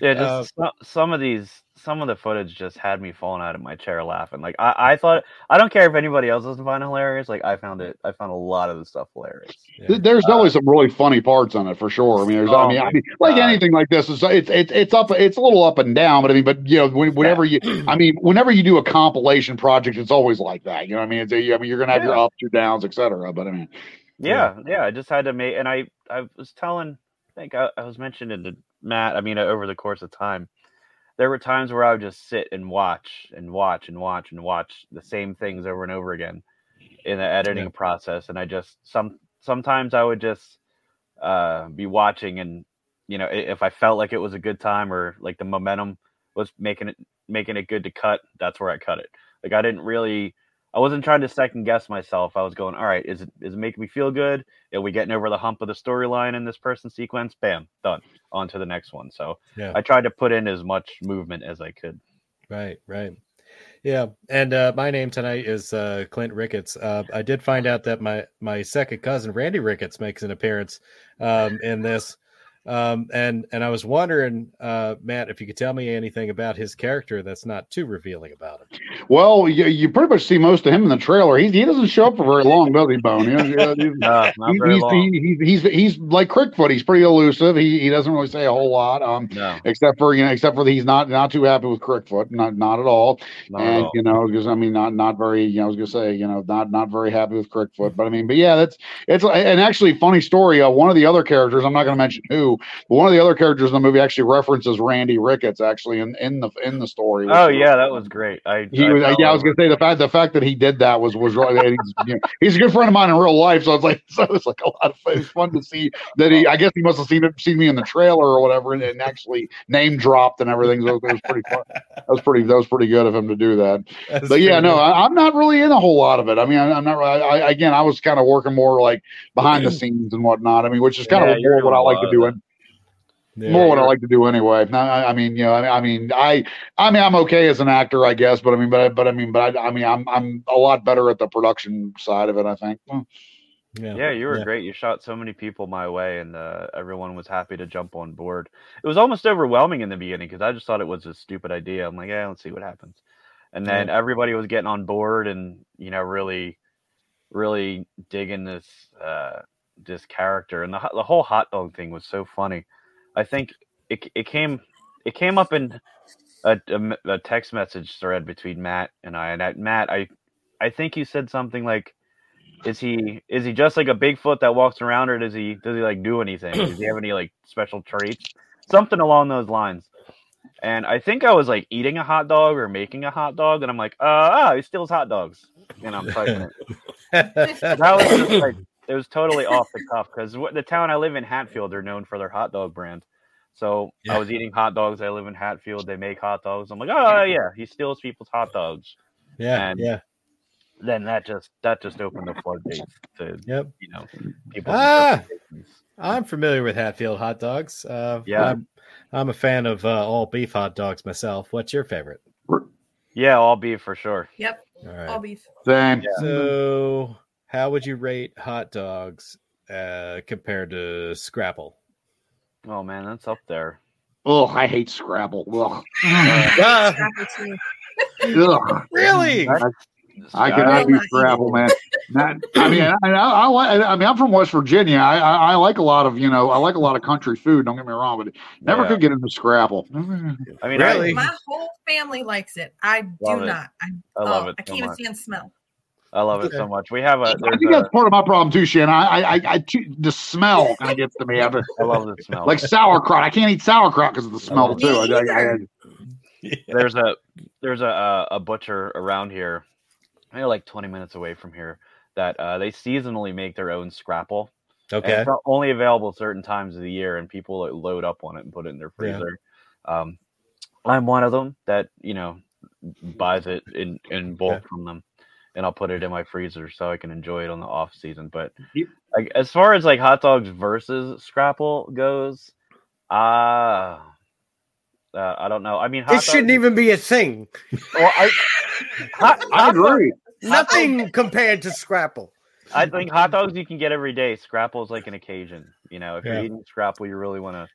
Speaker 5: Yeah, just
Speaker 3: Uh,
Speaker 5: some, some of these, some of the footage just had me falling out of my chair laughing. Like I, I thought, I don't care if anybody else doesn't find it hilarious. Like I found it, I found a lot of the stuff hilarious.
Speaker 3: yeah.
Speaker 6: There's always some really funny parts on it for sure. I mean, there's, I
Speaker 5: Oh
Speaker 6: mean, I mean, like anything like this, it's it's it's it's up, it's a little up and down. But I mean, but you know, when, whenever you, I mean, whenever you do a compilation project, it's always like that. You know, what I mean, it's a, I mean, you're gonna have your ups, your downs, etc. But I mean,
Speaker 5: Yeah, yeah. I just had to make, and I, I was telling, I think I, I was mentioning to Matt. I mean, over the course of time, there were times where I would just sit and watch and watch and watch and watch the same things over and over again in the editing
Speaker 3: Yeah.
Speaker 5: process, and I just some sometimes I would just uh, be watching, and you know, if I felt like it was a good time or like the momentum was making it making it good to cut, that's where I cut it. Like I didn't really. I wasn't trying to second guess myself. I was going, all right, is it is it making me feel good? Are we getting over the hump of the storyline in this person sequence? Bam, done. On to the next one. So
Speaker 3: Yeah.
Speaker 5: I tried to put in as much movement as I could.
Speaker 3: Right, right. Yeah, and uh, my name tonight is uh, Clint Ricketts. Uh, I did find out that my my second cousin Randy Ricketts makes an appearance um, in this, um, and and I was wondering, uh, Matt, if you could tell me anything about his character that's not too revealing about him.
Speaker 6: well, you, you pretty much see most of him in the trailer. He he doesn't show up for very long, does he, Bone? You know, he's-
Speaker 5: No, not
Speaker 6: he's,
Speaker 5: very
Speaker 6: he's,
Speaker 5: long.
Speaker 6: he- he's, he's he's like Crickfoot. He's pretty elusive. He he doesn't really say a whole lot. Um,
Speaker 5: No,
Speaker 6: except for you know, except for that he's not not too happy with Crickfoot. Not not at all.
Speaker 5: not at
Speaker 6: and
Speaker 5: all.
Speaker 6: you know, because I mean, not not very. You know, I was gonna say, you know, not not very happy with Crickfoot. But I mean, but yeah, that's it's and actually funny story. Uh, one of the other characters, I'm not gonna mention who, but one of the other characters in the movie actually references Randy Ricketts actually in in the in the story.
Speaker 5: Oh
Speaker 6: which-
Speaker 5: yeah, that was great. I,
Speaker 6: He
Speaker 5: I
Speaker 6: was,
Speaker 5: fell
Speaker 6: yeah, I was gonna say the fact the fact that he did that was was really he's, you know, he's a good friend of mine in real life, so it's like so it's like a lot of fun. It's fun to see that he. I guess he must have seen it, seen me in the trailer or whatever, and, and actually name dropped and everything. So it was pretty fun. That was pretty that was pretty good of him to do that.
Speaker 3: That's
Speaker 6: But yeah, no. I, I'm not really in a whole lot of it. I mean, I, I'm not. I, I, again, I was kind of working more like behind the scenes and whatnot. I mean, which is kind
Speaker 5: Yeah,
Speaker 6: of what I like to do.
Speaker 5: that.
Speaker 6: In,
Speaker 3: Yeah.
Speaker 6: more what I like to do anyway. No, I, I mean, you know, I, I mean, I, I mean, I'm okay as an actor, I guess, but I mean, but I, but I mean, but I, I mean, I'm, I'm a lot better at the production side of it. I think. Well,
Speaker 5: Yeah, you were
Speaker 3: yeah.
Speaker 5: great. You shot so many people my way, and uh, everyone was happy to jump on board. It was almost overwhelming in the beginning because I just thought it was a stupid idea. I'm like, yeah, let's see what happens. And then everybody was getting on board, and you know, really, really digging this uh, this character. And the the whole hot dog thing was so funny. I think it it came it came up in a, a a text message thread between Matt and I. And I, Matt, I I think you said something like is he is he just like a Bigfoot that walks around, or does he does he like do anything? Does he have any like special traits? Something along those lines. And I think I was like eating a hot dog or making a hot dog, and I'm like, uh, ah, he steals hot dogs, and I'm it. That was just like it was totally off the cuff because the town I live in, Hatfield, they're known for their hot dog brand. So
Speaker 3: Yeah.
Speaker 5: I was eating hot dogs. I live in Hatfield. They make hot dogs. I'm like, oh yeah, he steals people's hot dogs.
Speaker 3: yeah,
Speaker 5: and-
Speaker 3: yeah,
Speaker 5: Then that just that just opened the floodgates to
Speaker 3: yep.
Speaker 5: you know people.
Speaker 3: Ah! I'm familiar with Hatfield hot dogs. Uh,
Speaker 5: Yeah.
Speaker 3: I'm, I'm a fan of uh, all beef hot dogs myself. What's your favorite?
Speaker 5: Yeah, all beef for sure.
Speaker 4: Yep,
Speaker 3: All
Speaker 4: all
Speaker 3: right.
Speaker 4: beef.
Speaker 6: Same.
Speaker 3: So, how would you rate hot dogs uh, compared to Scrapple?
Speaker 5: Oh man, that's up there.
Speaker 6: Oh, I hate Scrapple. Ugh.
Speaker 3: Uh,
Speaker 4: Scrapple.
Speaker 6: Ugh.
Speaker 3: really?
Speaker 6: I
Speaker 5: Uh,
Speaker 6: cannot do
Speaker 4: not
Speaker 6: Scrapple, man. Not, I mean, I, I, I, I mean, I'm from West Virginia. I, I, I like a lot of, you know, I like a lot of country food. Don't get me wrong, but never
Speaker 5: Yeah.
Speaker 6: could get into Scrapple.
Speaker 5: I mean,
Speaker 3: Really?
Speaker 5: I,
Speaker 4: My whole family likes it. I do
Speaker 5: Love it.
Speaker 4: not. I,
Speaker 5: I love
Speaker 4: oh,
Speaker 5: it
Speaker 4: I can't even
Speaker 5: much.
Speaker 4: stand smell.
Speaker 5: I love it so much. We have a.
Speaker 6: I think
Speaker 5: a
Speaker 6: that's part of my problem too, Shannon. I, I, I, I the smell kind of gets to me. I,
Speaker 5: I love the smell.
Speaker 6: like sauerkraut. I can't eat sauerkraut because of the smell
Speaker 5: Me
Speaker 6: too. I, I, I,
Speaker 5: there's a there's a uh, a butcher around here, maybe like 20 minutes away from here, that uh, they seasonally make their own scrapple. And
Speaker 3: Okay.
Speaker 5: it's only available certain times of the year, and people like, load up on it and put it in their
Speaker 3: Yeah.
Speaker 5: freezer. Um, I'm one of them that you know buys it in in bulk
Speaker 3: Yeah.
Speaker 5: from them, and I'll put it in my freezer so I can enjoy it on the off season. But
Speaker 6: Yep.
Speaker 5: like as far as like hot dogs versus scrapple goes, ah. uh, I don't know. I mean, hot
Speaker 7: It shouldn't even be a thing.
Speaker 5: Well, I, hot,
Speaker 6: I
Speaker 5: hot dogs-
Speaker 6: agree.
Speaker 7: Nothing compared to Scrapple.
Speaker 5: I think hot dogs you can get every day. Scrapple is like an occasion. You know, if
Speaker 3: Yeah.
Speaker 5: you're eating Scrapple, you really want to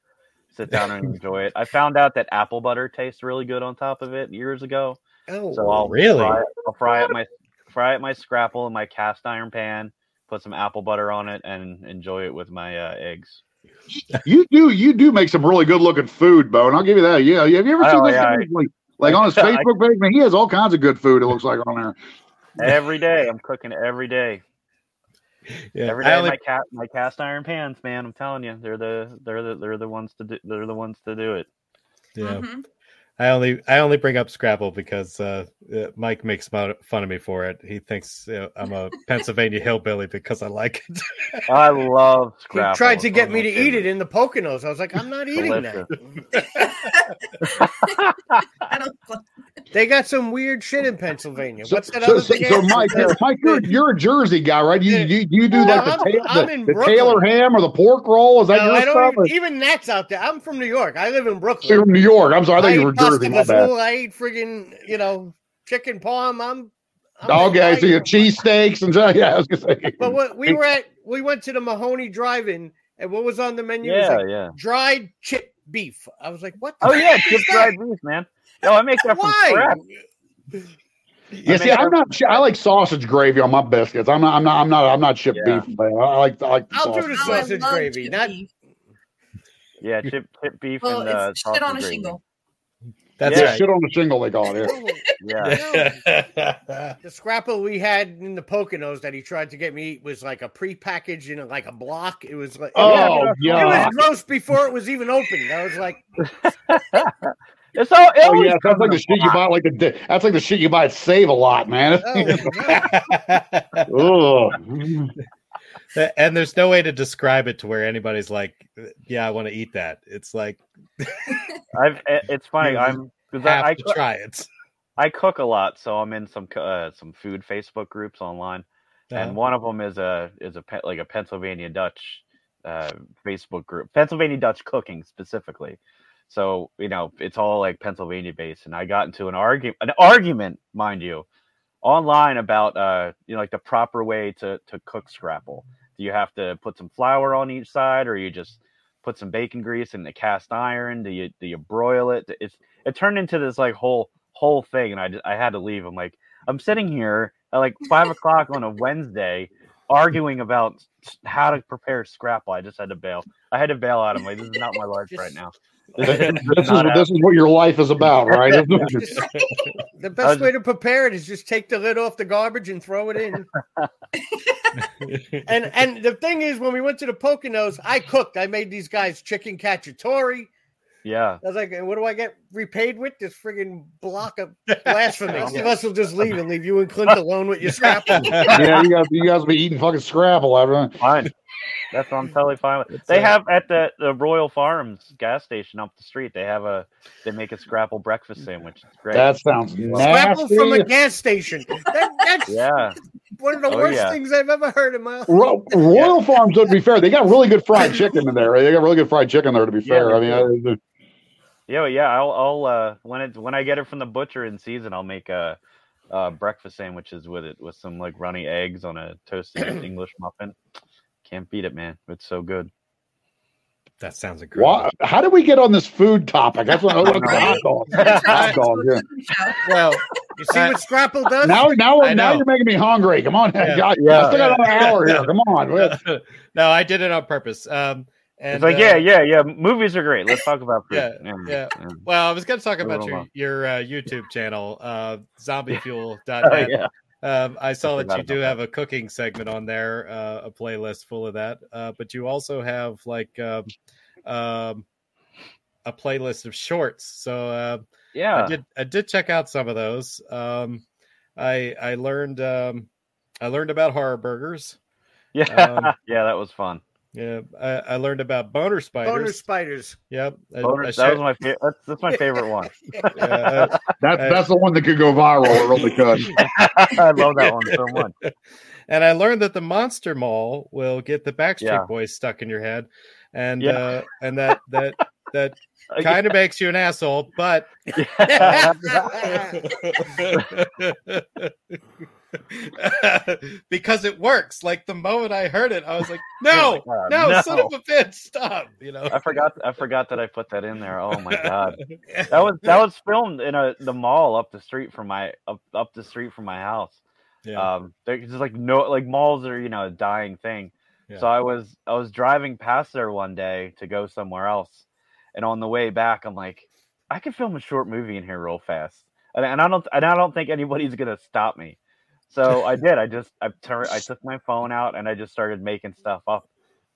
Speaker 5: sit down and enjoy it. I found out that apple butter tastes really good on top of it years ago,
Speaker 7: Oh,
Speaker 5: so I'll
Speaker 3: really?
Speaker 5: fry it, I'll fry it my fry it my Scrapple in my cast iron pan, put some apple butter on it, and enjoy it with my uh, eggs.
Speaker 6: You do, you do make some really good looking food, Bo, and I'll give you that. Yeah, have you ever
Speaker 5: Oh,
Speaker 6: seen this?
Speaker 5: yeah,
Speaker 6: guy, like, like on his
Speaker 5: I-
Speaker 6: Facebook page, man, he has all kinds of good food. It looks like on there.
Speaker 5: Every day, I'm cooking every day.
Speaker 3: Yeah.
Speaker 5: Every
Speaker 3: I
Speaker 5: day,
Speaker 3: only-
Speaker 5: my cat my cast iron pans, man. I'm telling you, they're the they're the they're the ones to do they're the ones to do it.
Speaker 3: yeah.
Speaker 4: Mhm.
Speaker 3: I only I only bring up Scrapple because uh, uh, Mike makes fun fun of me for it. He thinks uh, I'm a Pennsylvania hillbilly because I like it.
Speaker 5: I love Scrapple.
Speaker 7: he tried to get me to eat it in the Poconos. I was like, I'm not eating that. They got some weird shit in Pennsylvania.
Speaker 6: So,
Speaker 7: What's that
Speaker 6: so,
Speaker 7: other
Speaker 6: so,
Speaker 7: thing?
Speaker 6: so Mike, Mike, you're, you're a Jersey guy, right? You you, you do
Speaker 7: No,
Speaker 6: like the,
Speaker 7: I'm-
Speaker 6: ta-
Speaker 7: I'm
Speaker 6: the,
Speaker 7: in
Speaker 6: the
Speaker 7: Brooklyn.
Speaker 6: Taylor ham or the pork roll? Is that
Speaker 7: No,
Speaker 6: your
Speaker 7: I
Speaker 6: stuff?
Speaker 7: don't
Speaker 6: or-
Speaker 7: even, even that's out there. I'm from New York. I live in
Speaker 6: You're
Speaker 7: Brooklyn.
Speaker 6: from New York. I'm sorry, I thought you
Speaker 7: eat
Speaker 6: were
Speaker 7: pasta
Speaker 6: Jersey. My bad.
Speaker 7: I eat friggin' you know chicken palm. I'm. I'm
Speaker 6: Okay, so you have
Speaker 7: I-
Speaker 6: cheesesteaks and so- yeah, I was gonna say.
Speaker 7: But what we were at, we went to the Mahoning Drive-In, and what was on the menu? It was
Speaker 5: Yeah,
Speaker 7: like
Speaker 5: yeah.
Speaker 7: dried chip beef. I was like, what? the
Speaker 5: Oh yeah, chip dried beef, man. No, I make that from
Speaker 7: Why?
Speaker 5: scratch.
Speaker 6: Yeah,
Speaker 5: I
Speaker 6: see,
Speaker 5: mean,
Speaker 6: I'm not. I like sausage gravy on my biscuits. I'm not. I'm not. I'm not. I'm not chip
Speaker 5: Yeah.
Speaker 6: beef. Man. I like. I like.
Speaker 7: I'll do
Speaker 6: sausage.
Speaker 7: the
Speaker 4: Oh,
Speaker 7: sausage gravy, not-
Speaker 4: beef.
Speaker 5: Yeah, chip chip beef
Speaker 4: Well,
Speaker 5: and uh,
Speaker 4: it's shit
Speaker 5: sausage
Speaker 4: on a
Speaker 5: gravy.
Speaker 4: shingle.
Speaker 3: That's
Speaker 6: Yeah,
Speaker 3: right.
Speaker 6: shit on the shingle they call it.
Speaker 5: Yeah,
Speaker 3: Yeah.
Speaker 7: The scrapple we had in the Poconos that he tried to get me eat was like a prepackaged in a, like a block. It was like
Speaker 6: Oh
Speaker 7: it
Speaker 6: yeah.
Speaker 7: was gross before it was even opened. I was like,
Speaker 5: it's all. It
Speaker 6: Oh yeah, that's like the
Speaker 5: a
Speaker 6: shit you buy. Like the. That's like the shit you buy at Save a Lot, man.
Speaker 7: oh, no.
Speaker 6: Ugh.
Speaker 3: and there's no way to describe it to where anybody's like, "Yeah, I want to eat that." It's like
Speaker 5: I've. It's funny. I'm because
Speaker 3: have
Speaker 5: I, I cook-
Speaker 3: try it.
Speaker 5: I cook a lot, so I'm in some uh, some food Facebook groups online,
Speaker 3: Uh-huh.
Speaker 5: and one of them is a is a like a Pennsylvania Dutch uh, Facebook group, Pennsylvania Dutch cooking specifically. So you know, it's all like Pennsylvania based, and I got into an argument, an argument, mind you, online about uh, you know, like the proper way to to cook scrapple. Do you have to put some flour on each side, or you just put some bacon grease in the cast iron? Do you do you broil it? It's it turned into this like whole whole thing, and I I had to leave. I'm like, I'm sitting here at like five o'clock on a Wednesday, arguing about how to prepare scrapple. I just had to bail. I had to bail out. I'm like, this is not my life right now.
Speaker 6: this, is,
Speaker 5: This is
Speaker 6: this is what your life is about, right?
Speaker 7: Just- the best way to prepare it is just take the lid off the garbage and throw it in. and and the thing is, when we went to the Poconos, I cooked. I made these guys chicken cacciatore.
Speaker 5: Yeah,
Speaker 7: I was like, what do I get repaid with? This friggin' block of blasphemy. The rest will just leave and leave you and Clint alone with your scrapple.
Speaker 6: yeah, you guys, you guys be eating fucking scrapple. Everyone.
Speaker 5: fine. That's what I'm totally fine with.
Speaker 3: It's,
Speaker 5: They have at the, the Royal Farms gas station up the street. They have a they make a scrapple breakfast sandwich. It's great.
Speaker 6: That sounds
Speaker 7: Scrapple
Speaker 6: nasty.
Speaker 7: from a gas station. That, that's
Speaker 5: yeah,
Speaker 7: one of the
Speaker 5: Oh,
Speaker 7: worst
Speaker 5: yeah.
Speaker 7: things I've ever heard in my life.
Speaker 6: Ro- Royal Farms, to be fair, they got really good fried chicken in there. They got really good fried chicken there. To be
Speaker 5: Yeah,
Speaker 6: fair, I mean, I,
Speaker 5: yeah, yeah. I'll I'll uh when it when I get it from the butcher in season, I'll make a. Uh, breakfast sandwiches with it with some like runny eggs on a toasted English muffin. can't beat it, man. It's so good.
Speaker 3: That sounds incredible.
Speaker 6: Why, how did we get on this food topic? That's what I was hot dogs. Hot yeah.
Speaker 3: Well,
Speaker 7: You see what Scrapple does?
Speaker 6: Now, now, now you're making me hungry. Come on,
Speaker 3: Yeah.
Speaker 6: God,
Speaker 5: Yeah.
Speaker 6: I still got another hour here. Come on.
Speaker 3: no, I did it on purpose. Um, and
Speaker 5: it's like,
Speaker 3: uh,
Speaker 5: yeah, yeah, yeah. Movies are great. Let's talk about food.
Speaker 3: Yeah, yeah. Well, I was going to talk about your your uh, YouTube channel, uh,
Speaker 5: Oh,
Speaker 3: zombiefuel.net.
Speaker 5: yeah.
Speaker 3: Um, I saw that you do
Speaker 5: about
Speaker 3: have a cooking segment on there, uh, a playlist full of that. Uh, but you also have like um, um, a playlist of shorts. So uh,
Speaker 5: Yeah.
Speaker 3: I did I did check out some of those. Um, I I learned um, I learned about horror burgers.
Speaker 5: Yeah.
Speaker 3: Um,
Speaker 5: yeah, that was fun.
Speaker 3: Yeah, I, I learned about boner spiders.
Speaker 7: Boner spiders.
Speaker 3: Yep, I-
Speaker 5: Boners-
Speaker 3: I
Speaker 5: that was my fa- that's, that's my favorite one.
Speaker 3: uh,
Speaker 6: That's that's the one that could go viral. It really could.
Speaker 5: I love that one so much.
Speaker 3: and I learned that the Monster Mall will get the Backstreet
Speaker 5: Yeah.
Speaker 3: Boys stuck in your head, and
Speaker 5: Yeah.
Speaker 3: uh, and that that that kind of makes you an asshole, but because it works. Like the moment I heard it, I was like, "No,
Speaker 5: Oh God,
Speaker 3: no,
Speaker 5: no.
Speaker 3: son of a bitch, stop!" You know.
Speaker 5: I forgot. I forgot that I put that in there. Oh my god, that was that was filmed in a the mall up the street from my up up the street from my house.
Speaker 3: yeah.
Speaker 5: Um, there's just like no like malls are you know a dying thing.
Speaker 3: Yeah.
Speaker 5: So I was I was driving past there one day to go somewhere else, and on the way back, I'm like, I could film a short movie in here real fast, and, and I don't and I don't think anybody's gonna stop me. So I did. I just I turned I took my phone out and I just started making stuff up,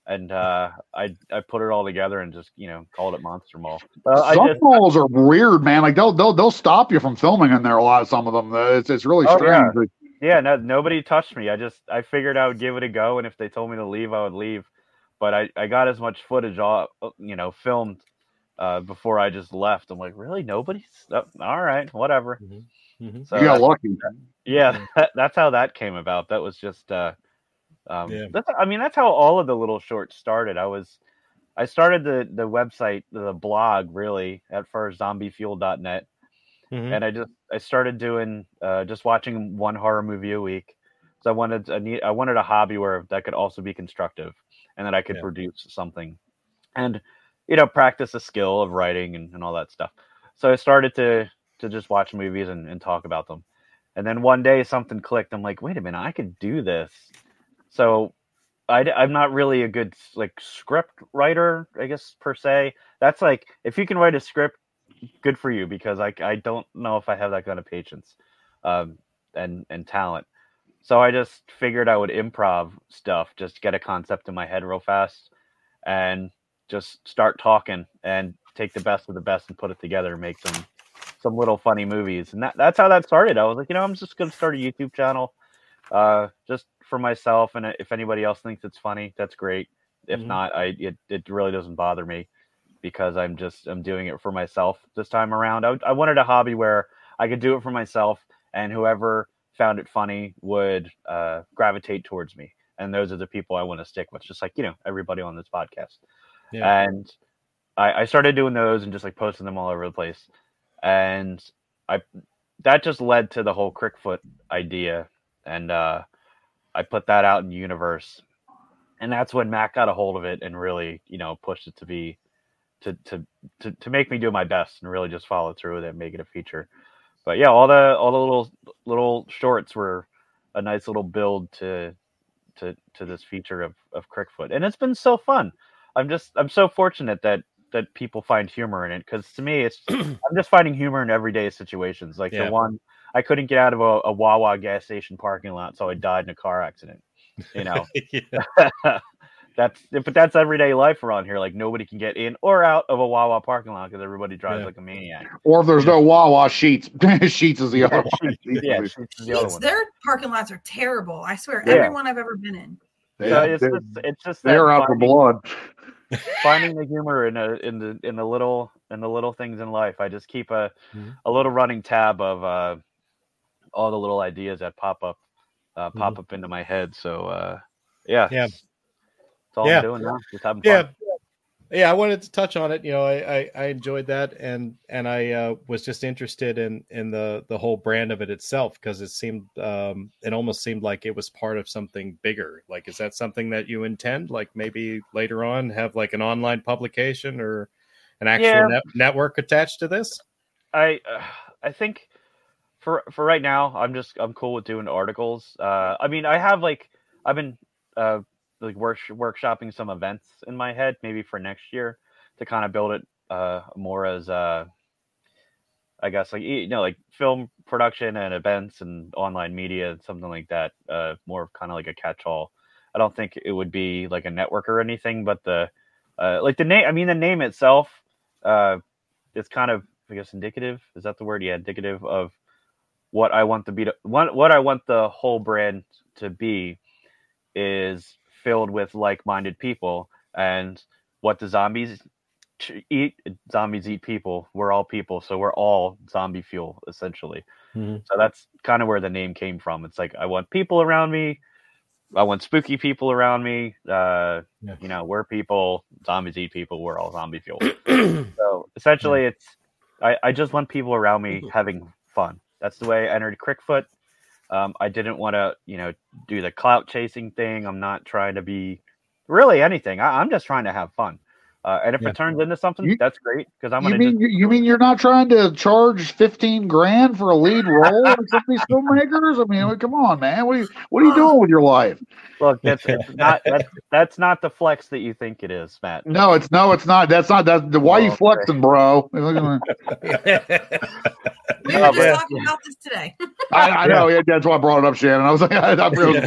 Speaker 5: and uh, I I put it all together and just you know called it Monster Mall. Uh,
Speaker 6: some
Speaker 5: just
Speaker 6: malls are weird, man. Like they'll they'll they'll stop you from filming in there. A lot of some of them. Uh, It's it's really
Speaker 5: Oh,
Speaker 6: strange.
Speaker 5: yeah. yeah no, nobody touched me. I just I figured I would give it a go, and if they told me to leave, I would leave. But I I got as much footage all you know filmed uh, before I just left. I'm like, really, nobody's oh, all right, whatever.
Speaker 3: Mhm.
Speaker 5: So
Speaker 6: You got lucky.
Speaker 5: yeah, that, that's how that came about. That was just uh um
Speaker 3: Yeah.
Speaker 5: that's I mean that's how all of the little shorts started. I was I started the the website, the blog really at first zombiefuel.net
Speaker 3: Mhm.
Speaker 5: and I just I started doing uh just watching one horror movie a week. So I wanted I need I wanted a hobby where that could also be constructive and that I could
Speaker 3: Yeah.
Speaker 5: produce something and you know practice a skill of writing and, and all that stuff. So I started to to just watch movies and, and talk about them. And then one day something clicked. I'm like, wait a minute, I could do this. So I, am not really a good like script writer, I guess per se. That's like if you can write a script, good for you because I I don't know if I have that kind of patience, um, and and talent. So I just figured I would improv stuff, just get a concept in my head real fast, and just start talking and take the best of the best and put it together and make some some little funny movies. And that, that's how that started. I was like, you know, I'm just gonna start a YouTube channel, uh, just for myself. And if anybody else thinks it's funny, that's great. If
Speaker 3: Mhm.
Speaker 5: not, I it, it really doesn't bother me because I'm just I'm doing it for myself this time around. I, I wanted a hobby where I could do it for myself, and whoever found it funny would uh, gravitate towards me. And those are the people I want to stick with, just like you know everybody on this podcast.
Speaker 3: Yeah.
Speaker 5: And I, I started doing those and just like posting them all over the place, and I that just led to the whole Crickfoot idea, and uh, I put that out in universe, and that's when Matt got a hold of it and really you know pushed it to be to to to, to make me do my best and really just follow through with it and make it a feature. But yeah, all the all the little little shorts were a nice little build to to to this feature of of Crickfoot, and it's been so fun. I'm just I'm so fortunate that that people find humor in it because to me it's I'm just finding humor in everyday situations. Like
Speaker 3: Yeah.
Speaker 5: the one I couldn't get out of a, a Wawa gas station parking lot, so I died in a car accident. You know, that's but that's everyday life around here. Like nobody can get in or out of a Wawa parking lot because everybody drives
Speaker 3: Yeah.
Speaker 5: like a maniac.
Speaker 6: Or if there's no Wawa sheets, sheets is the other one.
Speaker 5: Yeah, it's the other
Speaker 4: It's-
Speaker 5: one.
Speaker 4: their parking lots are terrible. I swear,
Speaker 5: Yeah.
Speaker 4: every I've ever been in.
Speaker 5: So it's
Speaker 6: they're,
Speaker 5: just it's just
Speaker 6: they're out for blood.
Speaker 5: Finding the humor in a, in the in the little in the little things in life. I just keep a
Speaker 3: Mhm.
Speaker 5: a little running tab of uh, all the little ideas that pop up uh, pop up into my head. So uh, yeah,
Speaker 3: Yeah.
Speaker 5: that's all
Speaker 3: Yeah.
Speaker 5: I'm doing now. Just having fun.
Speaker 3: yeah, I wanted to touch on it. You know, I I, I enjoyed that, and and I uh, was just interested in in the the whole brand of it itself because it seemed um, it almost seemed like it was part of something bigger. Like, is that something that you intend? Like maybe later on have like an online publication or an actual
Speaker 5: Yeah.
Speaker 3: net- network attached to this?
Speaker 5: I uh, I think for for right now, I'm just I'm cool with doing articles. Uh, I mean, I have like I've been uh like work workshopping some events in my head, maybe for next year to kind of build it uh more as uh I guess like you know like film production and events and online media and something like that. Uh, more of kind of like a catch-all. I don't think it would be like a network or anything, but the uh, like the name. I mean, the name itself. Uh, it's kind of I guess indicative. Is that the word? Yeah, indicative of what I want to be. To, what what I want the whole brand to be is filled with like-minded people, and what the zombies eat. Zombies eat people. We're all people, so we're all zombie fuel essentially.
Speaker 3: Mhm.
Speaker 5: So that's kind of where the name came from. It's like I want people around me. I want spooky people around me. Uh,
Speaker 3: Yeah.
Speaker 5: You know, we're people. Zombies eat people. We're all zombie fuel. So essentially, it's I, I just want people around me having fun. That's the way I entered Crickfoot. Um, I didn't want to, you know, do the clout chasing thing. I'm not trying to be really anything. I, I'm just trying to have fun. Uh, and if
Speaker 3: Yeah.
Speaker 5: it turns into something,
Speaker 6: You-
Speaker 5: that's great because I'm
Speaker 6: You
Speaker 5: gonna
Speaker 6: mean
Speaker 5: just
Speaker 6: you mean you're not trying to charge fifteen grand for a lead role in some of these filmmakers? I mean, come on, man. What are you what are you doing with your life?
Speaker 5: look. That's it's not that's, that's not the flex that you think it is, Matt.
Speaker 6: No, it's no, it's not. That's not that. Why you
Speaker 5: Oh, okay.
Speaker 6: flexing, bro?
Speaker 4: We were just talking about this today.
Speaker 6: I know. Yeah, that's why I brought it up, Shannon. I was like, I, I really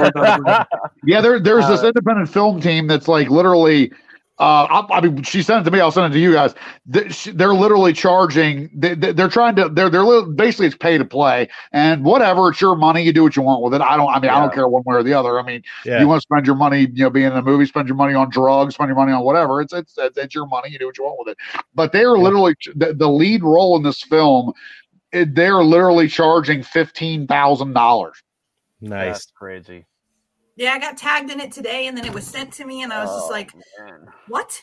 Speaker 6: yeah. There, there's this
Speaker 5: Uh,
Speaker 6: independent film team that's like literally. Uh, I, I mean, she sent it to me. I'll send it to you guys. They- sh- They're literally charging. They, they- they're trying to. They're they're basically it's pay to play, and whatever. It's your money. You do what you want with it. I don't. I mean, I don't care one way or the other. I mean,
Speaker 3: Yeah.
Speaker 6: you want to spend your money, you know, being in a movie, spend your money on drugs, spend your money on whatever. It's it's it's, it's your money. You do what you want with it. But they are
Speaker 3: Yeah.
Speaker 6: literally the, the lead role in this film. It, they're literally charging fifteen thousand dollars.
Speaker 3: Nice.
Speaker 5: That's crazy.
Speaker 4: Yeah, I got tagged in it today, and then it was sent to me, and I was just
Speaker 5: Oh,
Speaker 4: like,
Speaker 5: man.
Speaker 4: "What?"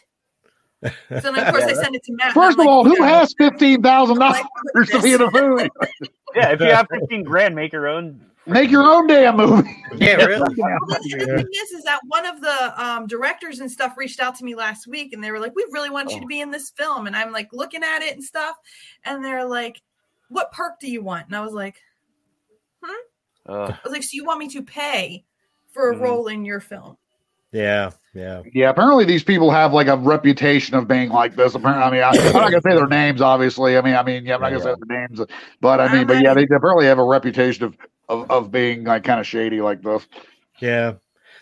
Speaker 4: So then, of course, I sent it to Matt.
Speaker 6: First
Speaker 4: I'm
Speaker 6: of all, who
Speaker 4: "Yeah,
Speaker 6: has fifteen thousand
Speaker 4: I'm
Speaker 6: dollars
Speaker 4: like, what is
Speaker 6: to be in a movie?
Speaker 5: yeah, if you have 15 grand, make your own.
Speaker 6: Make your own damn movie.
Speaker 7: yeah, really.
Speaker 4: Well, the, the thing is, is that one of the um, directors and stuff reached out to me last week, and they were like, "We really want you to
Speaker 5: Oh.
Speaker 4: be in this film," and I'm like looking at it and stuff, and they're like, "What perk do you want?" And I was like,
Speaker 5: Ugh.
Speaker 4: "I was like, so you want me to pay for a
Speaker 5: Mhm.
Speaker 4: role in your film?"
Speaker 3: Yeah. Yeah.
Speaker 6: Yeah, apparently these people have like a reputation of being like this. Apparently, I mean, I, I'm not gonna say their names, obviously. I mean, I mean, yeah, I'm not gonna say their names, but I mean, but yeah, they apparently have a reputation of of, of being like kind of shady like this.
Speaker 3: Yeah,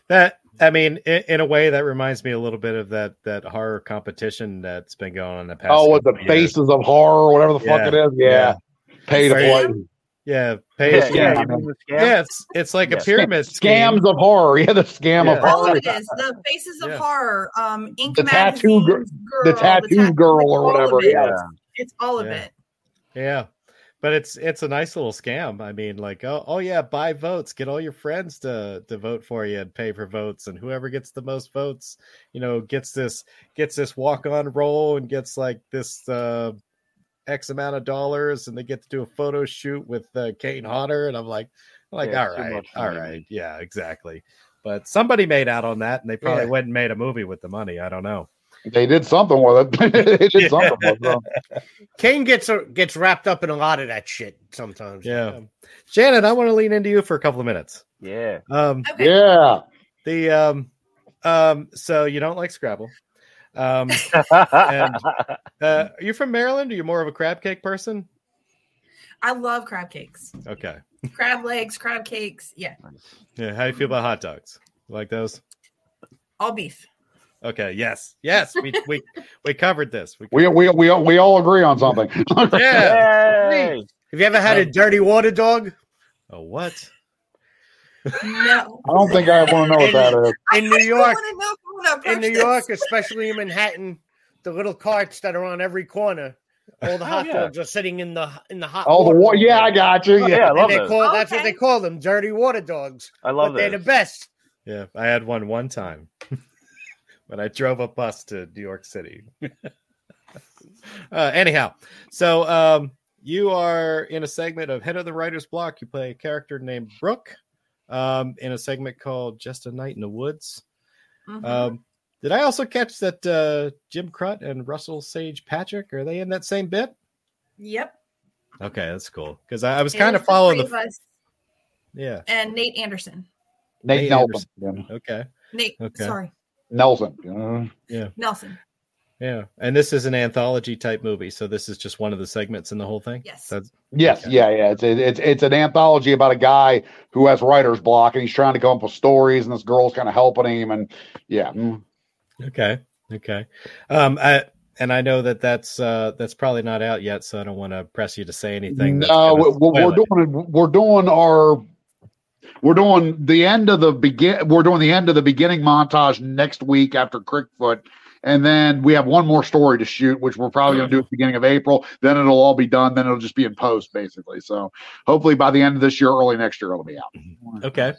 Speaker 3: that I mean, in, in a way, that reminds me a little bit of that that horror competition that's been going on in the past.
Speaker 6: Oh, with the
Speaker 3: couple years.
Speaker 6: faces of horror, whatever the fuck it is. Yeah, pay to
Speaker 3: Right.
Speaker 6: play.
Speaker 3: Yeah, pay
Speaker 5: Yeah, yeah,
Speaker 6: yeah,
Speaker 5: mean scam?
Speaker 3: yeah. It's it's like
Speaker 5: Yeah.
Speaker 3: a pyramid scheme.
Speaker 6: Scams of horror. Yeah, the scam
Speaker 3: Yeah.
Speaker 6: of
Speaker 4: All
Speaker 6: horror.
Speaker 4: of it is the faces of
Speaker 3: Yeah.
Speaker 4: horror, um, Ink
Speaker 6: The tattoo
Speaker 4: Magazine's
Speaker 6: gir-
Speaker 4: girl,
Speaker 6: the tattoo girl or whatever,
Speaker 4: it.
Speaker 6: yeah.
Speaker 4: It's, it's all of it.
Speaker 3: Yeah. But it's it's a nice little scam. I mean, like, oh, oh yeah, buy votes, get all your friends to to vote for you and pay for votes, and whoever gets the most votes, you know, gets this gets this walk on role and gets like this uh X amount of dollars, and they get to do a photo shoot with uh, Kane Hodder, and I'm like, I'm like,
Speaker 5: Yeah,
Speaker 3: all
Speaker 5: too
Speaker 3: right,
Speaker 5: much
Speaker 3: all
Speaker 5: money.
Speaker 3: right, yeah, exactly. But somebody made out on that, and they probably
Speaker 7: Yeah.
Speaker 3: went and made a movie with the money. I don't know.
Speaker 6: They did something with it. they did something with it.
Speaker 7: Kane gets gets wrapped up in a lot of that shit sometimes.
Speaker 3: Yeah. Shannon, I want to lean into you for a couple of minutes.
Speaker 5: Yeah.
Speaker 3: Um,
Speaker 4: Okay.
Speaker 6: Yeah.
Speaker 3: The um um so you don't like Scrapple. Um
Speaker 5: and,
Speaker 3: uh are you from Maryland? Are you more of a crab cake person?
Speaker 4: I love crab cakes,
Speaker 3: Okay.
Speaker 4: crab legs, crab cakes. Yeah,
Speaker 3: Yeah, how do you feel about hot dogs? You like those?
Speaker 4: all beef.
Speaker 3: Okay, yes. Yes, we we we covered this. We,
Speaker 6: We we we we all agree on something.
Speaker 3: yeah.
Speaker 5: Yay!
Speaker 7: Have you ever had a dirty water dog
Speaker 3: Oh, what?
Speaker 4: No,
Speaker 6: I don't think I want to know what that is.
Speaker 7: in New
Speaker 4: I
Speaker 7: York?
Speaker 4: Wanna know who wanna
Speaker 7: In New. York, especially in Manhattan, the little carts that are on every corner, all the
Speaker 5: Oh,
Speaker 7: hot
Speaker 5: yeah.
Speaker 7: dogs are sitting in the in the hot.
Speaker 6: Oh, the
Speaker 7: water
Speaker 6: yeah. I got you.
Speaker 5: Oh,
Speaker 6: Yeah.
Speaker 5: yeah, I love
Speaker 7: they
Speaker 5: those.
Speaker 7: call that's what they call them, dirty water dogs.
Speaker 5: I love
Speaker 7: but they're the best.
Speaker 3: Yeah, I had one one time. when I drove a bus to New York City. uh, anyhow, so um, you are in a segment of Head of the Writer's Block. You play a character named Brooke um, in a segment called Just a Night in the Woods.
Speaker 4: Mhm.
Speaker 3: Um, did I also catch that uh, Jim Crut and Russell Sage Patrick are they in that same bit?
Speaker 4: yep.
Speaker 3: Okay, that's cool because I, I was kind of following the
Speaker 4: of us
Speaker 3: yeah.
Speaker 4: and Nate Anderson.
Speaker 6: Nate
Speaker 3: Nate
Speaker 6: Nelson. Yeah.
Speaker 3: Okay,
Speaker 4: Nate,
Speaker 3: Okay.
Speaker 4: sorry,
Speaker 6: Nelson. you know.
Speaker 4: Nelson.
Speaker 3: Yeah, and this is an anthology type movie, so this is just one of the segments in the whole thing.
Speaker 4: Yes.
Speaker 3: That's,
Speaker 6: Yes,
Speaker 3: Okay.
Speaker 6: yeah, yeah. It's it's it's an anthology about a guy who has writer's block and he's trying to come up with stories, and this girl's kind of helping him, and yeah, mm.
Speaker 3: Okay. Okay. Um, I, and I know that that's uh, that's probably not out yet, so I don't want to press you to say anything.
Speaker 6: no,
Speaker 3: gonna
Speaker 6: we're, we're doing we're doing our we're doing the end of the begin. We're doing the end of the beginning montage next week after Crickfoot. And then we have one more story to shoot, which we're probably going to do at the beginning of April. Then it'll all be done. Then it'll just be in post, basically. So hopefully by the end of this year, early next year, it'll be out.
Speaker 3: Okay.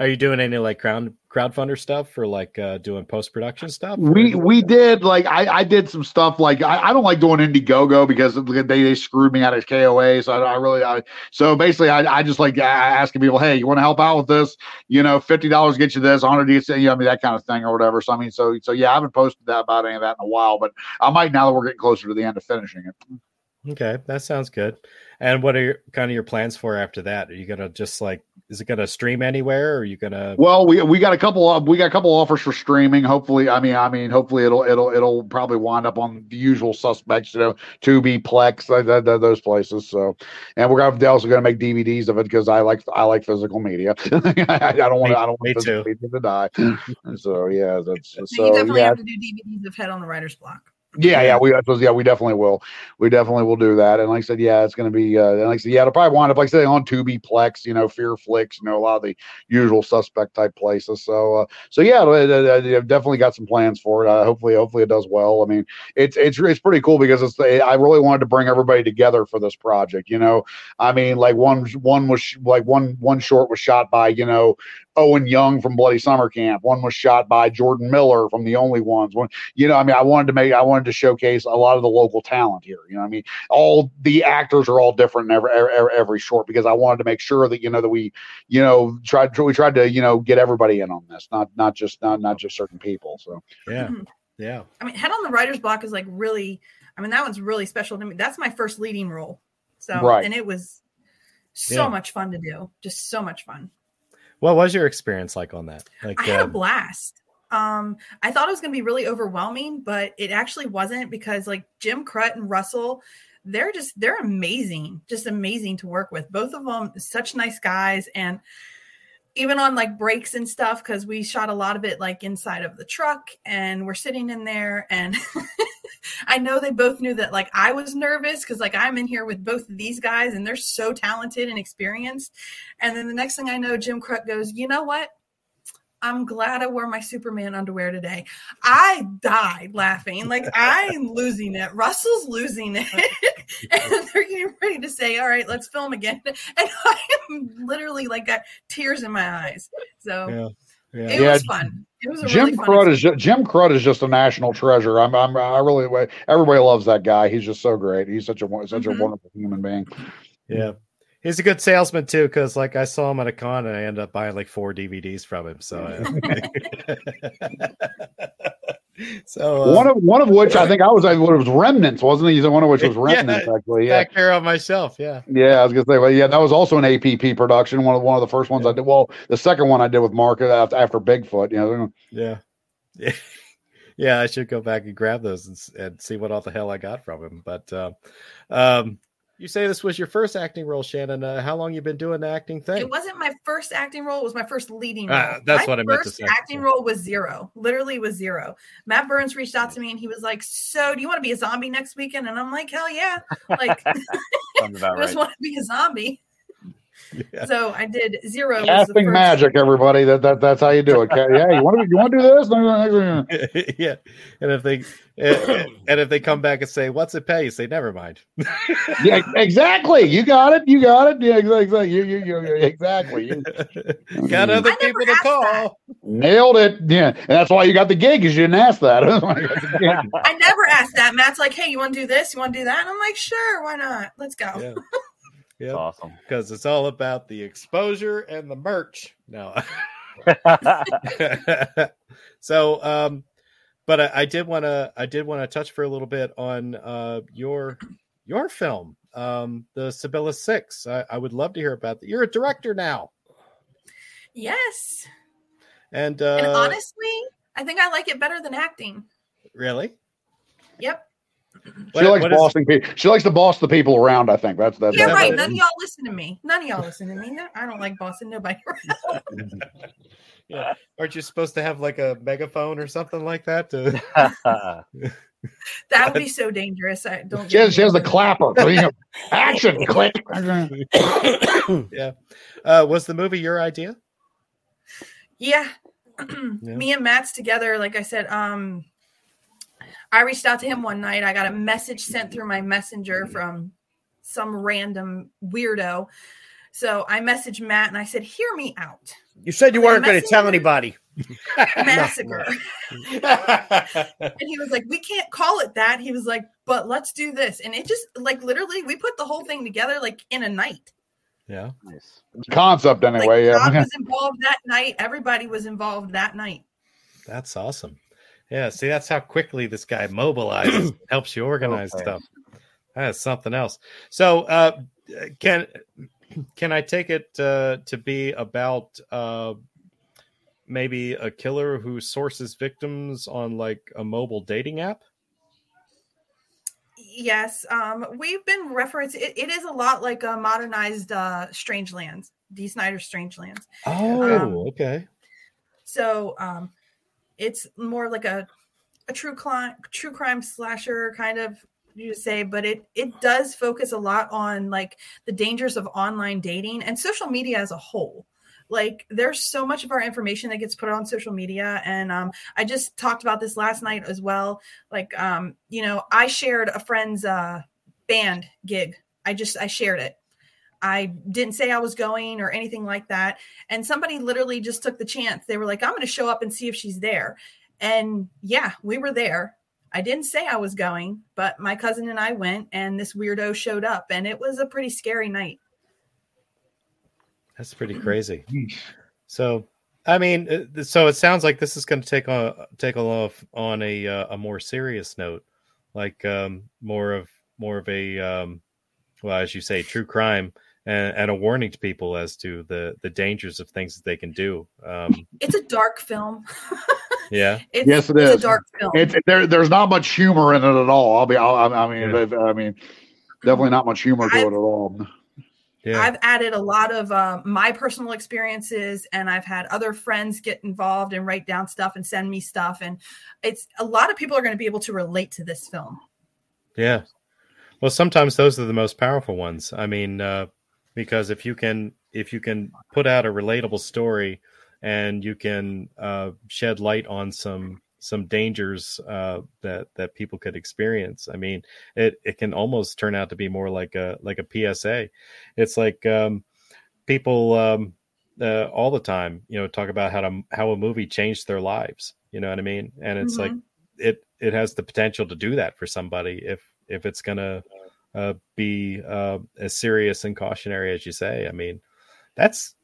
Speaker 3: Are you doing any like crowd crowdfunder stuff for like uh, doing post production stuff?
Speaker 6: We we did like I, I did some stuff like I, I don't like doing Indiegogo because they, they screwed me out of KOA. So I, I really I so basically I, I just like asking people, hey, you want to help out with this? You know, fifty dollars get you this, hundred gets you, you know, I mean that kind of thing or whatever. So I mean, so so yeah, I haven't posted that about any of that in a while, but I might now that we're getting closer to the end of finishing it.
Speaker 3: Okay, that sounds good. And what are your kind of your plans for after that? Are you gonna just like is it gonna stream anywhere? Or are you gonna
Speaker 6: Well, we we got a couple of we got a couple offers for streaming. Hopefully, I mean, I mean, hopefully it'll it'll it'll probably wind up on the usual suspects, you know, Tubi, Plex, th- th- th- those places. So, and we're gonna also gonna make DVDs of it because I like I like physical media. I, don't want
Speaker 3: Me-
Speaker 6: I don't
Speaker 3: me
Speaker 6: want physical
Speaker 3: too.
Speaker 6: media to die. so yeah, that's
Speaker 4: So, you definitely
Speaker 6: yeah.
Speaker 4: have to do DVDs of Head on the Writer's Block.
Speaker 6: Yeah, yeah, we yeah, we definitely will. We definitely will do that. And like I said, yeah, it's going to be. Uh, and like I said, yeah, it'll probably wind up like I said on Tubi, Plex, you know, Fear Flicks, you know, a lot of the usual suspect type places. So, uh, so yeah, I've definitely got some plans for it. Uh, hopefully, hopefully it does well. I mean, it's it's it's pretty cool because it's. I really wanted to bring everybody together for this project. You know, I mean, like one one was sh- like one one short was shot by you know Owen Young from Bloody Summer Camp. One was shot by Jordan Miller from The Only Ones. One you know, I mean, I wanted to make, I wanted to showcase a lot of the local talent here. You know, what I mean, all the actors are all different in every, every every short because I wanted to make sure that you know that we, you know, tried we tried to you know get everybody in on this, not not just not not just certain people. So
Speaker 3: yeah
Speaker 4: Mhm.
Speaker 3: yeah
Speaker 4: I mean, Head on the Writer's Block is like really, I mean, that one's really special to me. That's my first leading role. So,
Speaker 6: Right.
Speaker 4: and it was so
Speaker 3: Yeah.
Speaker 4: much fun to do. Just so much fun.
Speaker 3: What was your experience like on that? Like
Speaker 4: I had a
Speaker 3: um,
Speaker 4: blast. Um, I thought it was going to be really overwhelming, but it actually wasn't because like Jim Crut and Russell, they're just they're amazing, just amazing to work with. Both of them, such nice guys, and even on like breaks and stuff because we shot a lot of it like inside of the truck and we're sitting in there and i know they both knew that like i was nervous because like i'm in here with both of these guys and they're so talented and experienced. And then the next thing i know jim crut goes you know what I'm glad I wore my Superman underwear today. I died laughing. Like I'm losing it. Russell's losing it. and they're getting ready to say, all right, let's film again. And I am literally like got tears in my eyes. So
Speaker 3: yeah yeah
Speaker 4: it
Speaker 6: Yeah,
Speaker 4: was fun. It was a
Speaker 6: Jim
Speaker 4: really
Speaker 6: Crud is ju- Jim Crud is just a national treasure. I'm I'm I really everybody loves that guy. He's just so great. He's such a won- such
Speaker 4: Mhm.
Speaker 6: a wonderful human being.
Speaker 3: yeah he's a good salesman too because like i saw him at a con and i ended up buying like four dvds from him so uh, so uh,
Speaker 6: one of one of which I think I was I it was remnants, wasn't he? One of which was
Speaker 3: Yeah,
Speaker 6: remnants actually. Yeah.
Speaker 3: back here on my shelf yeah
Speaker 6: Yeah, I was gonna say, well, yeah, that was also an APP production. One of one of the first ones I did. Well, the second one I did with Mark after, after Bigfoot. You know,
Speaker 3: Yeah. Yeah. Yeah, I should go back and grab those and, and see what all the hell I got from him. But um, um, you say this was your first acting role, Shannon. Uh, how long you been doing the acting thing?
Speaker 4: It wasn't my first acting role. It was my first leading role.
Speaker 3: Ah, that's
Speaker 4: my
Speaker 3: what I meant to
Speaker 4: first
Speaker 3: say.
Speaker 4: acting role was zero. Literally was zero. Matt Burns reached out to me and he was like, "So, do you want to be a zombie next weekend?" And I'm like, "Hell yeah!" Like, I just
Speaker 5: right.
Speaker 4: want to be a zombie.
Speaker 3: Yeah.
Speaker 4: So I did zero.
Speaker 6: Casting magic, everybody. That, that that's how you do it. Yeah, you want to you want to do this?
Speaker 3: yeah, and if they and and if they come back and say, "What's it pay?" You say, "Never mind."
Speaker 6: Yeah, exactly. You got it. You got it. Yeah, exactly. You, you, you, you- exactly. You
Speaker 3: Got mm. other
Speaker 4: I
Speaker 3: people to
Speaker 4: asked
Speaker 3: call.
Speaker 6: nailed it. Yeah, and that's why you got the gig. Because you didn't ask that. That's why you got the gig.
Speaker 4: I never asked that. Matt's like, "Hey, you want to do this? You want to do that?" And I'm like, "Sure, why not? Let's go."
Speaker 3: Yeah,
Speaker 5: That's
Speaker 3: yeah,
Speaker 5: awesome.
Speaker 3: because it's all about the exposure and the merch. No. so um but I, I did want to i did want to touch for a little bit on uh your your film um the Sabilla six I, I would love to hear about that you're a director now
Speaker 4: Yes.
Speaker 3: and uh
Speaker 4: And honestly, I think I like it better than acting.
Speaker 3: really
Speaker 4: Yep.
Speaker 6: She
Speaker 3: What-
Speaker 6: likes
Speaker 3: what is-
Speaker 6: bossing people. She likes to boss the people around. I think that's that's.
Speaker 4: Yeah,
Speaker 3: that
Speaker 4: right.
Speaker 3: it
Speaker 4: None of y'all listen to me. None of y'all listen to me. No, I don't like bossing nobody.
Speaker 3: yeah aren't you supposed to have like a megaphone or something like that to
Speaker 4: that would be so dangerous. I don't.
Speaker 6: She has, she has the clapper. So, you know, Action click.
Speaker 3: yeah uh was the movie your idea
Speaker 4: Yeah.
Speaker 3: Yeah.
Speaker 4: Me and Matt's together. Like I said, um, I reached out to him one night. I got a message sent through my messenger from some random weirdo. So I messaged Matt and I said, "Hear me out,
Speaker 7: You said you weren't going to tell anybody.
Speaker 4: massacre." and he was like, "We can't call it that." He was like, "But let's do this." And it just like literally, we put the whole thing together like in a night.
Speaker 3: yeah
Speaker 5: nice.
Speaker 6: Concept anyway.
Speaker 4: like, Todd
Speaker 6: Yeah.
Speaker 4: was involved that night. Everybody was involved that night.
Speaker 3: That's awesome. Yeah, see, that's how quickly this guy mobilizes, helps you organize
Speaker 5: Okay.
Speaker 3: stuff. That is something else. So, uh, can can I take it uh, to be about uh, maybe a killer who sources victims on like a mobile dating app?
Speaker 4: Yes, um, we've been referenced. It, it is a lot like a modernized uh, Strangelands, Dee Snider Strangelands.
Speaker 3: Oh,
Speaker 4: Um,
Speaker 3: okay.
Speaker 4: So um, it's more like a a true crime true crime slasher kind of you say, but it it does focus a lot on like the dangers of online dating and social media as a whole. Like there's so much of our information that gets put on social media, and um, I just talked about this last night as well. Like um, you know, I shared a friend's uh, band gig. I just I shared it. I didn't say I was going or anything like that. And somebody literally just took the chance. They were like, I'm going to show up and see if she's there. And yeah, we were there. I didn't say I was going, but my cousin and I went, and this weirdo showed up, and it was a pretty scary night.
Speaker 3: That's pretty crazy. So, I mean, uh, so it sounds like this is going to take on take a off on a uh, a more serious note, like um, more of more of a um, well, as you say, true crime and, and a warning to people as to the the dangers of things that they can do. Um,
Speaker 4: It's a dark film.
Speaker 3: yeah,
Speaker 4: It's,
Speaker 6: Yes, it
Speaker 4: it's
Speaker 6: is.
Speaker 4: a dark film.
Speaker 6: It's there. There's not much humor in it at all. I'll be. I'll, I mean.
Speaker 3: Yeah.
Speaker 6: I mean, definitely not much humor to it
Speaker 4: I've-
Speaker 6: at all.
Speaker 3: yeah,
Speaker 4: I've added a lot of uh, my personal experiences, and I've had other friends get involved and write down stuff and send me stuff. And it's a lot of people are going to be able to relate to this film.
Speaker 3: yeah. Well, sometimes those are the most powerful ones. I mean, uh, because if you can if you can put out a relatable story and you can uh, shed light on some some dangers uh, that that people could experience. I mean, it it can almost turn out to be more like a like a PSA. It's like um, people um, uh, all the time, you know, talk about how to how a movie changed their lives. You know what I mean? And it's like it it has the potential to do that for somebody if if it's gonna uh, be uh, as serious and cautionary as you say. I mean, that's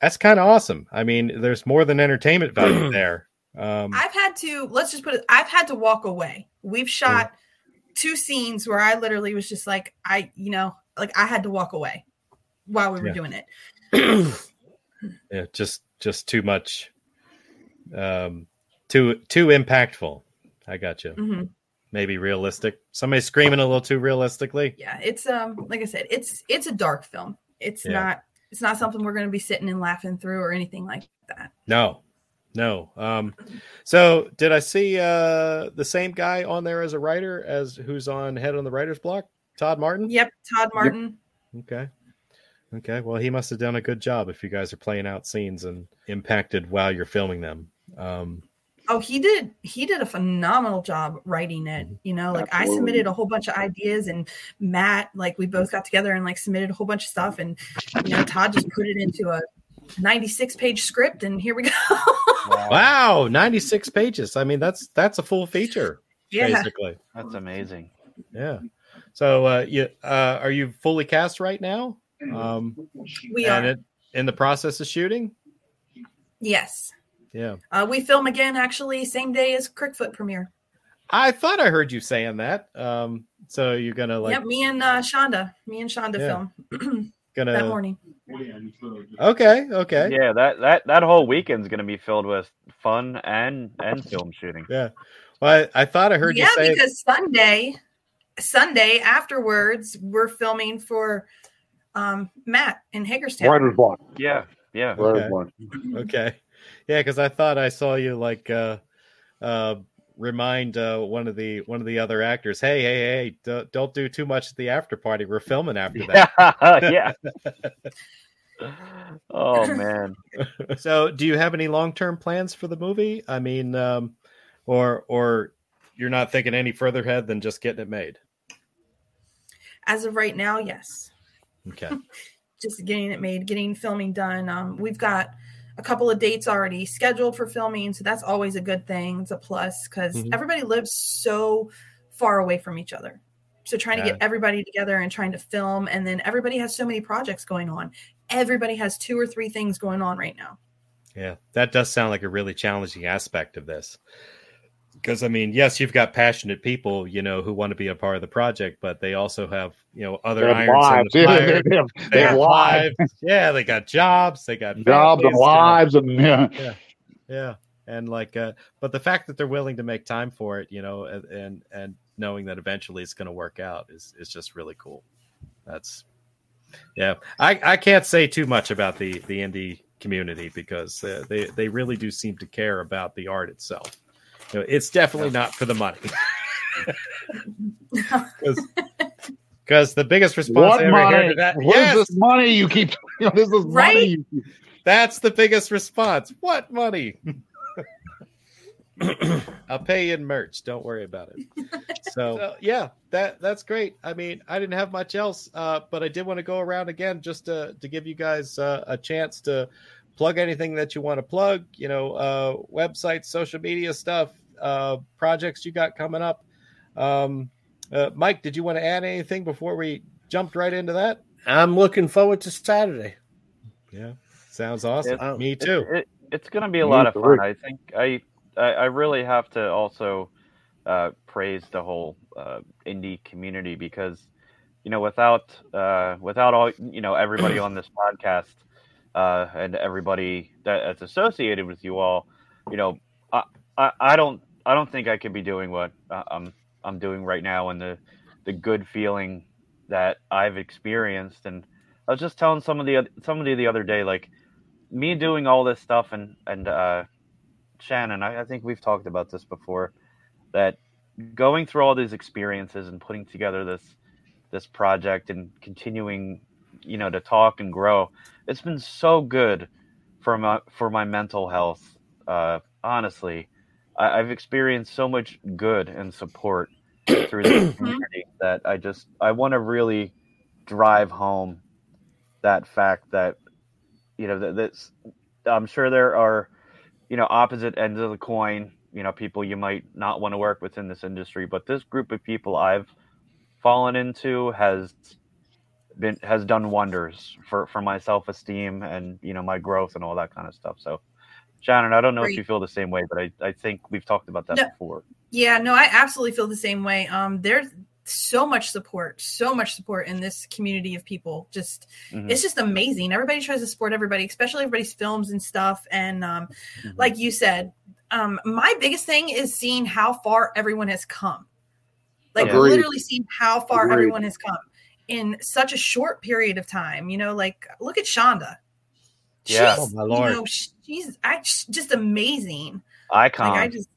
Speaker 3: that's kind of awesome. I mean, there's more than entertainment value there. Um,
Speaker 4: I've had to let's just put it. I've had to walk away. We've shot two scenes where I literally was just like, I, you know, like I had to walk away while we were
Speaker 3: Yeah.
Speaker 4: doing it.
Speaker 3: yeah, just just too much, um, too too impactful. I got you.
Speaker 4: hmm
Speaker 3: Maybe realistic. Somebody screaming a little too realistically.
Speaker 4: Yeah, it's um, like I said, it's it's a dark film. It's
Speaker 3: Yeah.
Speaker 4: not it's not something we're going to be sitting and laughing through or anything like that.
Speaker 3: No, no. Um, so did I see uh, the same guy on there as a writer as who's on Head on the Writer's Block? Todd Martin.
Speaker 4: Yep, Todd Martin.
Speaker 3: Okay. Okay. Well, he must have done a good job if you guys are playing out scenes and impacted while you're filming them. Um,
Speaker 4: Oh, he did. He did a phenomenal job writing it.
Speaker 3: Mm-hmm.
Speaker 4: You know, like I submitted a whole bunch of ideas, and Matt, like we both got together and like submitted a whole bunch of stuff, and you know, Todd just put it into a 96 page script, and here we go.
Speaker 3: wow, 96 pages. I mean, that's that's a full feature,
Speaker 4: yeah,
Speaker 3: basically.
Speaker 5: That's amazing.
Speaker 3: Yeah. So, uh, you uh, are you fully cast right now? Um,
Speaker 4: we
Speaker 3: and
Speaker 4: are.
Speaker 3: it, in the process of shooting?
Speaker 4: yes,
Speaker 3: Yeah.
Speaker 4: uh, we film again actually same day as Crickfoot premiere.
Speaker 3: I thought I heard you saying that. Um, so you're gonna like
Speaker 4: yep, me and uh, Shonda, me and Shonda
Speaker 3: Yeah.
Speaker 4: film
Speaker 3: gonna
Speaker 4: that morning.
Speaker 3: Okay, okay.
Speaker 5: Yeah, that that that whole weekend's gonna be filled with fun and and film shooting.
Speaker 3: Yeah. Well, I, I thought I heard
Speaker 4: yeah,
Speaker 3: you say
Speaker 4: because Sunday, Sunday afterwards, we're filming for um, Matt in Hagerstown.
Speaker 6: Writer's block.
Speaker 5: Yeah, yeah.
Speaker 6: Writer's
Speaker 3: Okay.
Speaker 6: block.
Speaker 3: okay. Yeah, because I thought I saw you like uh uh remind uh one of the one of the other actors, hey, hey, hey, don't, don't do too much at the after party. We're filming after that.
Speaker 5: Yeah, yeah. oh man.
Speaker 3: so do you have any long term plans for the movie? I mean, um or or you're not thinking any further ahead than just getting it made.
Speaker 4: As of right now, yes.
Speaker 3: Okay.
Speaker 4: Just getting it made, getting filming done. Um, we've got a couple of dates already scheduled for filming, so that's always a good thing. It's a plus because
Speaker 3: Mhm.
Speaker 4: everybody lives so far away from each other. So trying to get everybody together and trying to film, and then everybody has so many projects going on. Everybody has two or three things going on right now.
Speaker 3: Yeah, that does sound like a really challenging aspect of this. Because I mean, yes, you've got passionate people, you know, who want to be a part of the project, but they also have, you know, other
Speaker 6: They have
Speaker 3: irons in
Speaker 6: lives.
Speaker 3: the fire.
Speaker 6: They have,
Speaker 3: They
Speaker 6: have lives.
Speaker 3: Yeah, they got jobs. They got
Speaker 6: jobs, and
Speaker 3: families, you know.
Speaker 6: lives, and yeah.
Speaker 3: Yeah, and like, uh, but the fact that they're willing to make time for it, you know, and and, and knowing that eventually it's going to work out is is just really cool. That's yeah. I I can't say too much about the the indie community because uh, they they really do seem to care about the art itself. You know, it's definitely not for the money. Because the biggest response
Speaker 6: What
Speaker 3: I ever hear
Speaker 6: money?
Speaker 3: to that,
Speaker 6: Where's
Speaker 3: yes,
Speaker 6: this money you keep? You know, this is
Speaker 4: Right?
Speaker 6: money.
Speaker 3: That's the biggest response. What money? I'll pay you in merch. Don't worry about it. So, so, yeah, that that's great. I mean, I didn't have much else, uh, but I did want to go around again just to to give you guys uh, a chance to plug anything that you want to plug. You know, uh, websites, social media stuff, uh, projects you got coming up. Um, uh, Mike, did you want to add anything before we jumped right into that?
Speaker 7: I'm looking forward to Saturday.
Speaker 3: Yeah, sounds awesome.
Speaker 5: It-
Speaker 3: Me too.
Speaker 5: It, it's going to be a
Speaker 6: Me
Speaker 5: lot of
Speaker 6: too.
Speaker 5: fun. I think I I, I really have to also uh, praise the whole uh, indie community because you know without uh, without all you know everybody on this podcast uh, and everybody that, that's associated with you all, you know, I, I, I don't I don't think I could be doing what uh, I'm I'm doing right now and the the good feeling that I've experienced. And I was just telling some of the somebody the other day like me doing all this stuff and and uh, Shannon, I, I think we've talked about this before, that going through all these experiences and putting together this this project and continuing, you know, to talk and grow, it's been so good for my for my mental health. Uh, honestly, I, I've experienced so much good and support through the community that I just I want to really drive home that fact that you know that that's I'm sure there are you know opposite ends of the coin you know people you might not want to work with in this industry but this group of people I've fallen into has been has done wonders for for my self-esteem and you know my growth and all that kind of stuff so Shannon I don't know
Speaker 4: Great.
Speaker 5: if you feel the same way but I, I think we've talked about that
Speaker 4: No.
Speaker 5: before
Speaker 4: Yeah, no, I absolutely feel the same way. Um, there's so much support, so much support in this community of people. Just
Speaker 5: Mhm.
Speaker 4: it's just amazing. Everybody tries to support everybody, especially everybody's films and stuff. And um,
Speaker 5: Mhm.
Speaker 4: like you said, um, my biggest thing is seeing how far everyone has come. Like
Speaker 5: Agreed.
Speaker 4: literally seeing how far
Speaker 6: Agreed.
Speaker 4: everyone has come in such a short period of time. You know, like look at Shonda.
Speaker 5: Yeah.
Speaker 3: Oh, my Lord.
Speaker 4: You know, she's I, just amazing
Speaker 5: icon
Speaker 4: like I just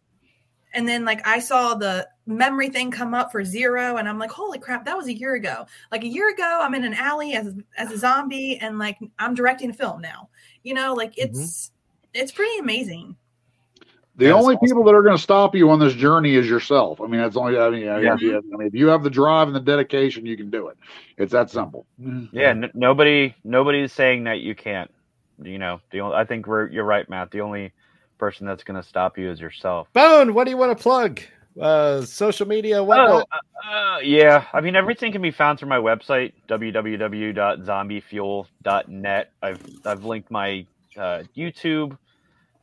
Speaker 4: and then like I saw the memory thing come up for zero and i'm like holy crap that was a year ago like a year ago i'm in an alley as as a zombie and like i'm directing a film now you know like mm-hmm. it's it's pretty amazing
Speaker 6: The
Speaker 3: That is
Speaker 6: only
Speaker 3: awesome.
Speaker 6: people that are going to stop you on this journey is yourself. I mean, that's only. I mean, yeah.
Speaker 5: Yeah.
Speaker 6: If, you, I mean, if you have the drive and the dedication, you can do it. It's that simple.
Speaker 5: Yeah, n- nobody nobody's saying that you can't. You know, the only, I think we're you're right, Matt. The only person that's going to stop you is yourself.
Speaker 3: Bone, what do you want to plug? Uh, social media,
Speaker 5: Oh, uh, uh, yeah. I mean, everything can be found through my website, www.zombiefuel.net. I've I've linked my uh, YouTube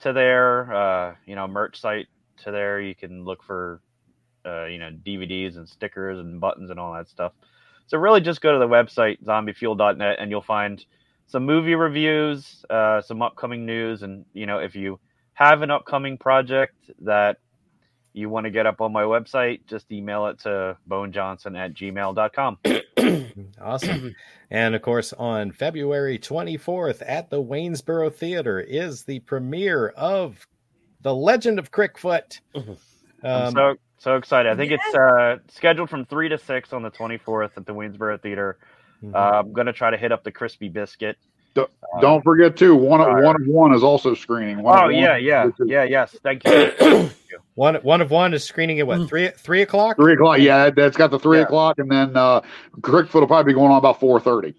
Speaker 5: to there, uh, you know, merch site to there. You can look for, uh, you know, DVDs and stickers and buttons and all that stuff. So really, just go to the website zombiefuel.net and you'll find some movie reviews, uh, some upcoming news, and you know, if you have an upcoming project that you want to get up on my website, just email it to bonejawnson at gmail.com.
Speaker 3: Awesome. and of course, on February 24th at the Waynesboro Theater is the premiere of The Legend of Crickfoot.
Speaker 5: I'm
Speaker 3: Um,
Speaker 5: so so excited. I think it's uh, scheduled from three to six on the 24th at the Waynesboro Theater.
Speaker 3: mhm.
Speaker 5: Uh, I'm gonna try to hit up the crispy biscuit.
Speaker 6: Don't forget too. One of one of one is also screening. One of
Speaker 5: Oh
Speaker 6: one
Speaker 5: yeah, yeah,
Speaker 6: is
Speaker 5: yeah, yes. Thank you.
Speaker 3: one one of one is screening at what three three o'clock?
Speaker 6: Three o'clock. Yeah, that's got the three
Speaker 5: Yeah.
Speaker 6: o'clock, and then uh, Crickfoot will probably be going on about four thirty.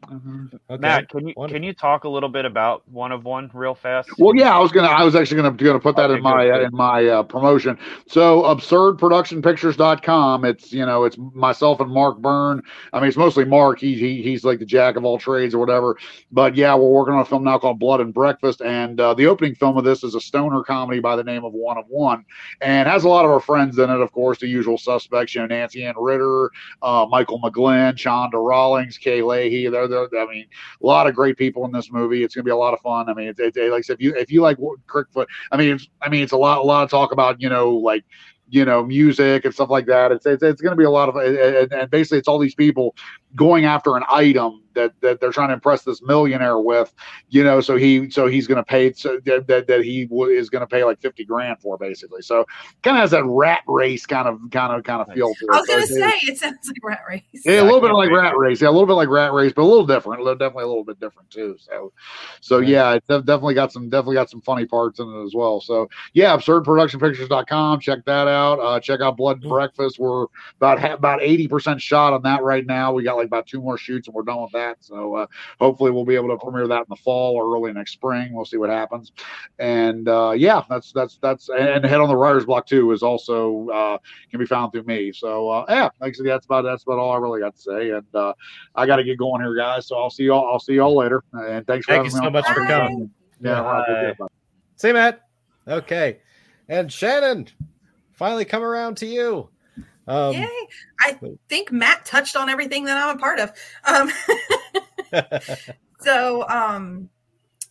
Speaker 3: Okay.
Speaker 5: Matt, can you
Speaker 3: Wonderful.
Speaker 5: can you talk a little bit about one of one real fast?
Speaker 6: Well, yeah, I was gonna, I was actually gonna gonna put that
Speaker 5: Okay,
Speaker 6: in my
Speaker 5: good,
Speaker 6: uh,
Speaker 5: good.
Speaker 6: in my uh, promotion. So, absurdproductionpictures.com. It's you know, it's myself and Mark Byrne. I mean, it's mostly Mark. He, he he's like the jack of all trades or whatever. But yeah, we're working on a film now called Blood and Breakfast, and uh, the opening film of this is a stoner comedy by the name of One of One, and has a lot of our friends in it. Of course, the usual suspects. You know, Nancy Ann Ritter, uh, Michael McGlynn, Shonda Rawlings, Kay Leahy. They're, they're, I mean, a lot of great people in this movie. It's going to be a lot of fun. I mean, it's, it's like I said, if you if you like Crickfoot, I mean, it's, I mean, it's a lot a lot of talk about you know like you know music and stuff like that. It's it's, it's going to be a lot of and, and basically it's all these people going after an item that that they're trying to impress this millionaire with, you know. So he so he's going to pay so that that, that he w- is going to pay like fifty grand for basically. So kind of has that rat race kind of kind of kind of feel to it.
Speaker 4: i was gonna
Speaker 6: So
Speaker 4: say it sounds like rat race
Speaker 6: yeah,
Speaker 5: Yeah,
Speaker 6: a
Speaker 5: I
Speaker 6: little bit like. Rat Race. Yeah, a little bit like Rat Race, but a little different. A definitely a little bit different too. So, so
Speaker 3: Right.
Speaker 6: yeah, it's def- definitely got some definitely got some funny parts in it as well. So yeah, absurdproductionpictures.com. Check that out. Uh, check out Blood and Breakfast. We're about about eighty percent shot on that right now. We got like about two more shoots and we're done with that. So uh, hopefully we'll be able to premiere that in the fall or early next spring. We'll see what happens. And uh, yeah, that's that's that's and Head on the Writer's Block too is also uh, can be found through me. So uh, yeah, like I said, that's about that's about all I really got to say. And uh, I got to get going here, guys. So I'll see y'all. I'll see y'all later. And thanks for
Speaker 3: Thank you
Speaker 6: me
Speaker 3: so
Speaker 6: on.
Speaker 3: much for coming.
Speaker 6: Yeah, all right,
Speaker 5: Bye.
Speaker 6: take care, bye.
Speaker 3: See, Matt. Okay, and Shannon, finally come around to you. Um,
Speaker 4: Yay. I think Matt touched on everything that I'm a part of. Um, so, um,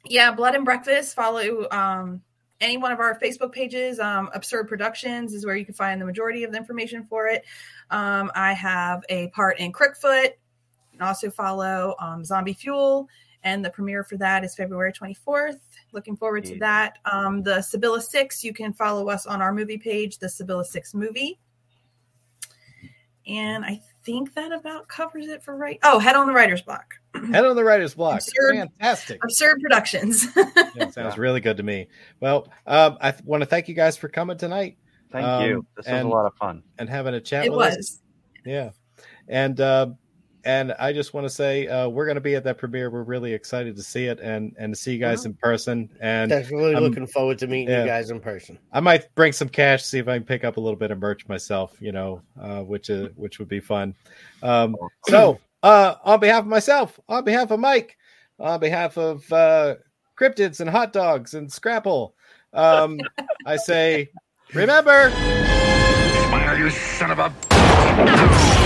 Speaker 4: yeah, Blood and Breakfast. Follow um, any one of our Facebook pages. Um, Absurd Productions is where you can find the majority of the information for it. Um, I have a part in Crickfoot. You can also follow um, Zombie Fuel, and the premiere for that is February 24th. Looking forward to that. Um, the Sabilla Six, you can follow us on our movie page, the Sabilla Six movie. And I think that about covers it for right. Oh, head on the writer's block.
Speaker 3: Head on the writer's block.
Speaker 4: Absurd.
Speaker 3: Fantastic.
Speaker 4: Absurd Productions.
Speaker 3: That sounds really good to me. Well, um, I th- want to thank you guys for coming tonight
Speaker 5: Thank
Speaker 3: Um,
Speaker 5: you. This was a lot of fun.
Speaker 3: and having a chat
Speaker 4: it
Speaker 3: with us.
Speaker 4: was.
Speaker 3: Yeah. And uh, and I just want to say uh, we're going to be at that premiere. We're really excited to see it and and to see you guys in person. And
Speaker 7: Definitely
Speaker 3: I'm-
Speaker 7: looking forward to meeting
Speaker 3: yeah.
Speaker 7: you guys in person.
Speaker 3: I might bring some cash, see if I can pick up a little bit of merch myself. You know, uh, which is which would be fun. Um, so, uh, on behalf of myself, on behalf of Mike, on behalf of uh, cryptids and hot dogs and Scrapple, um, I say, remember.
Speaker 8: Smile, you son of a.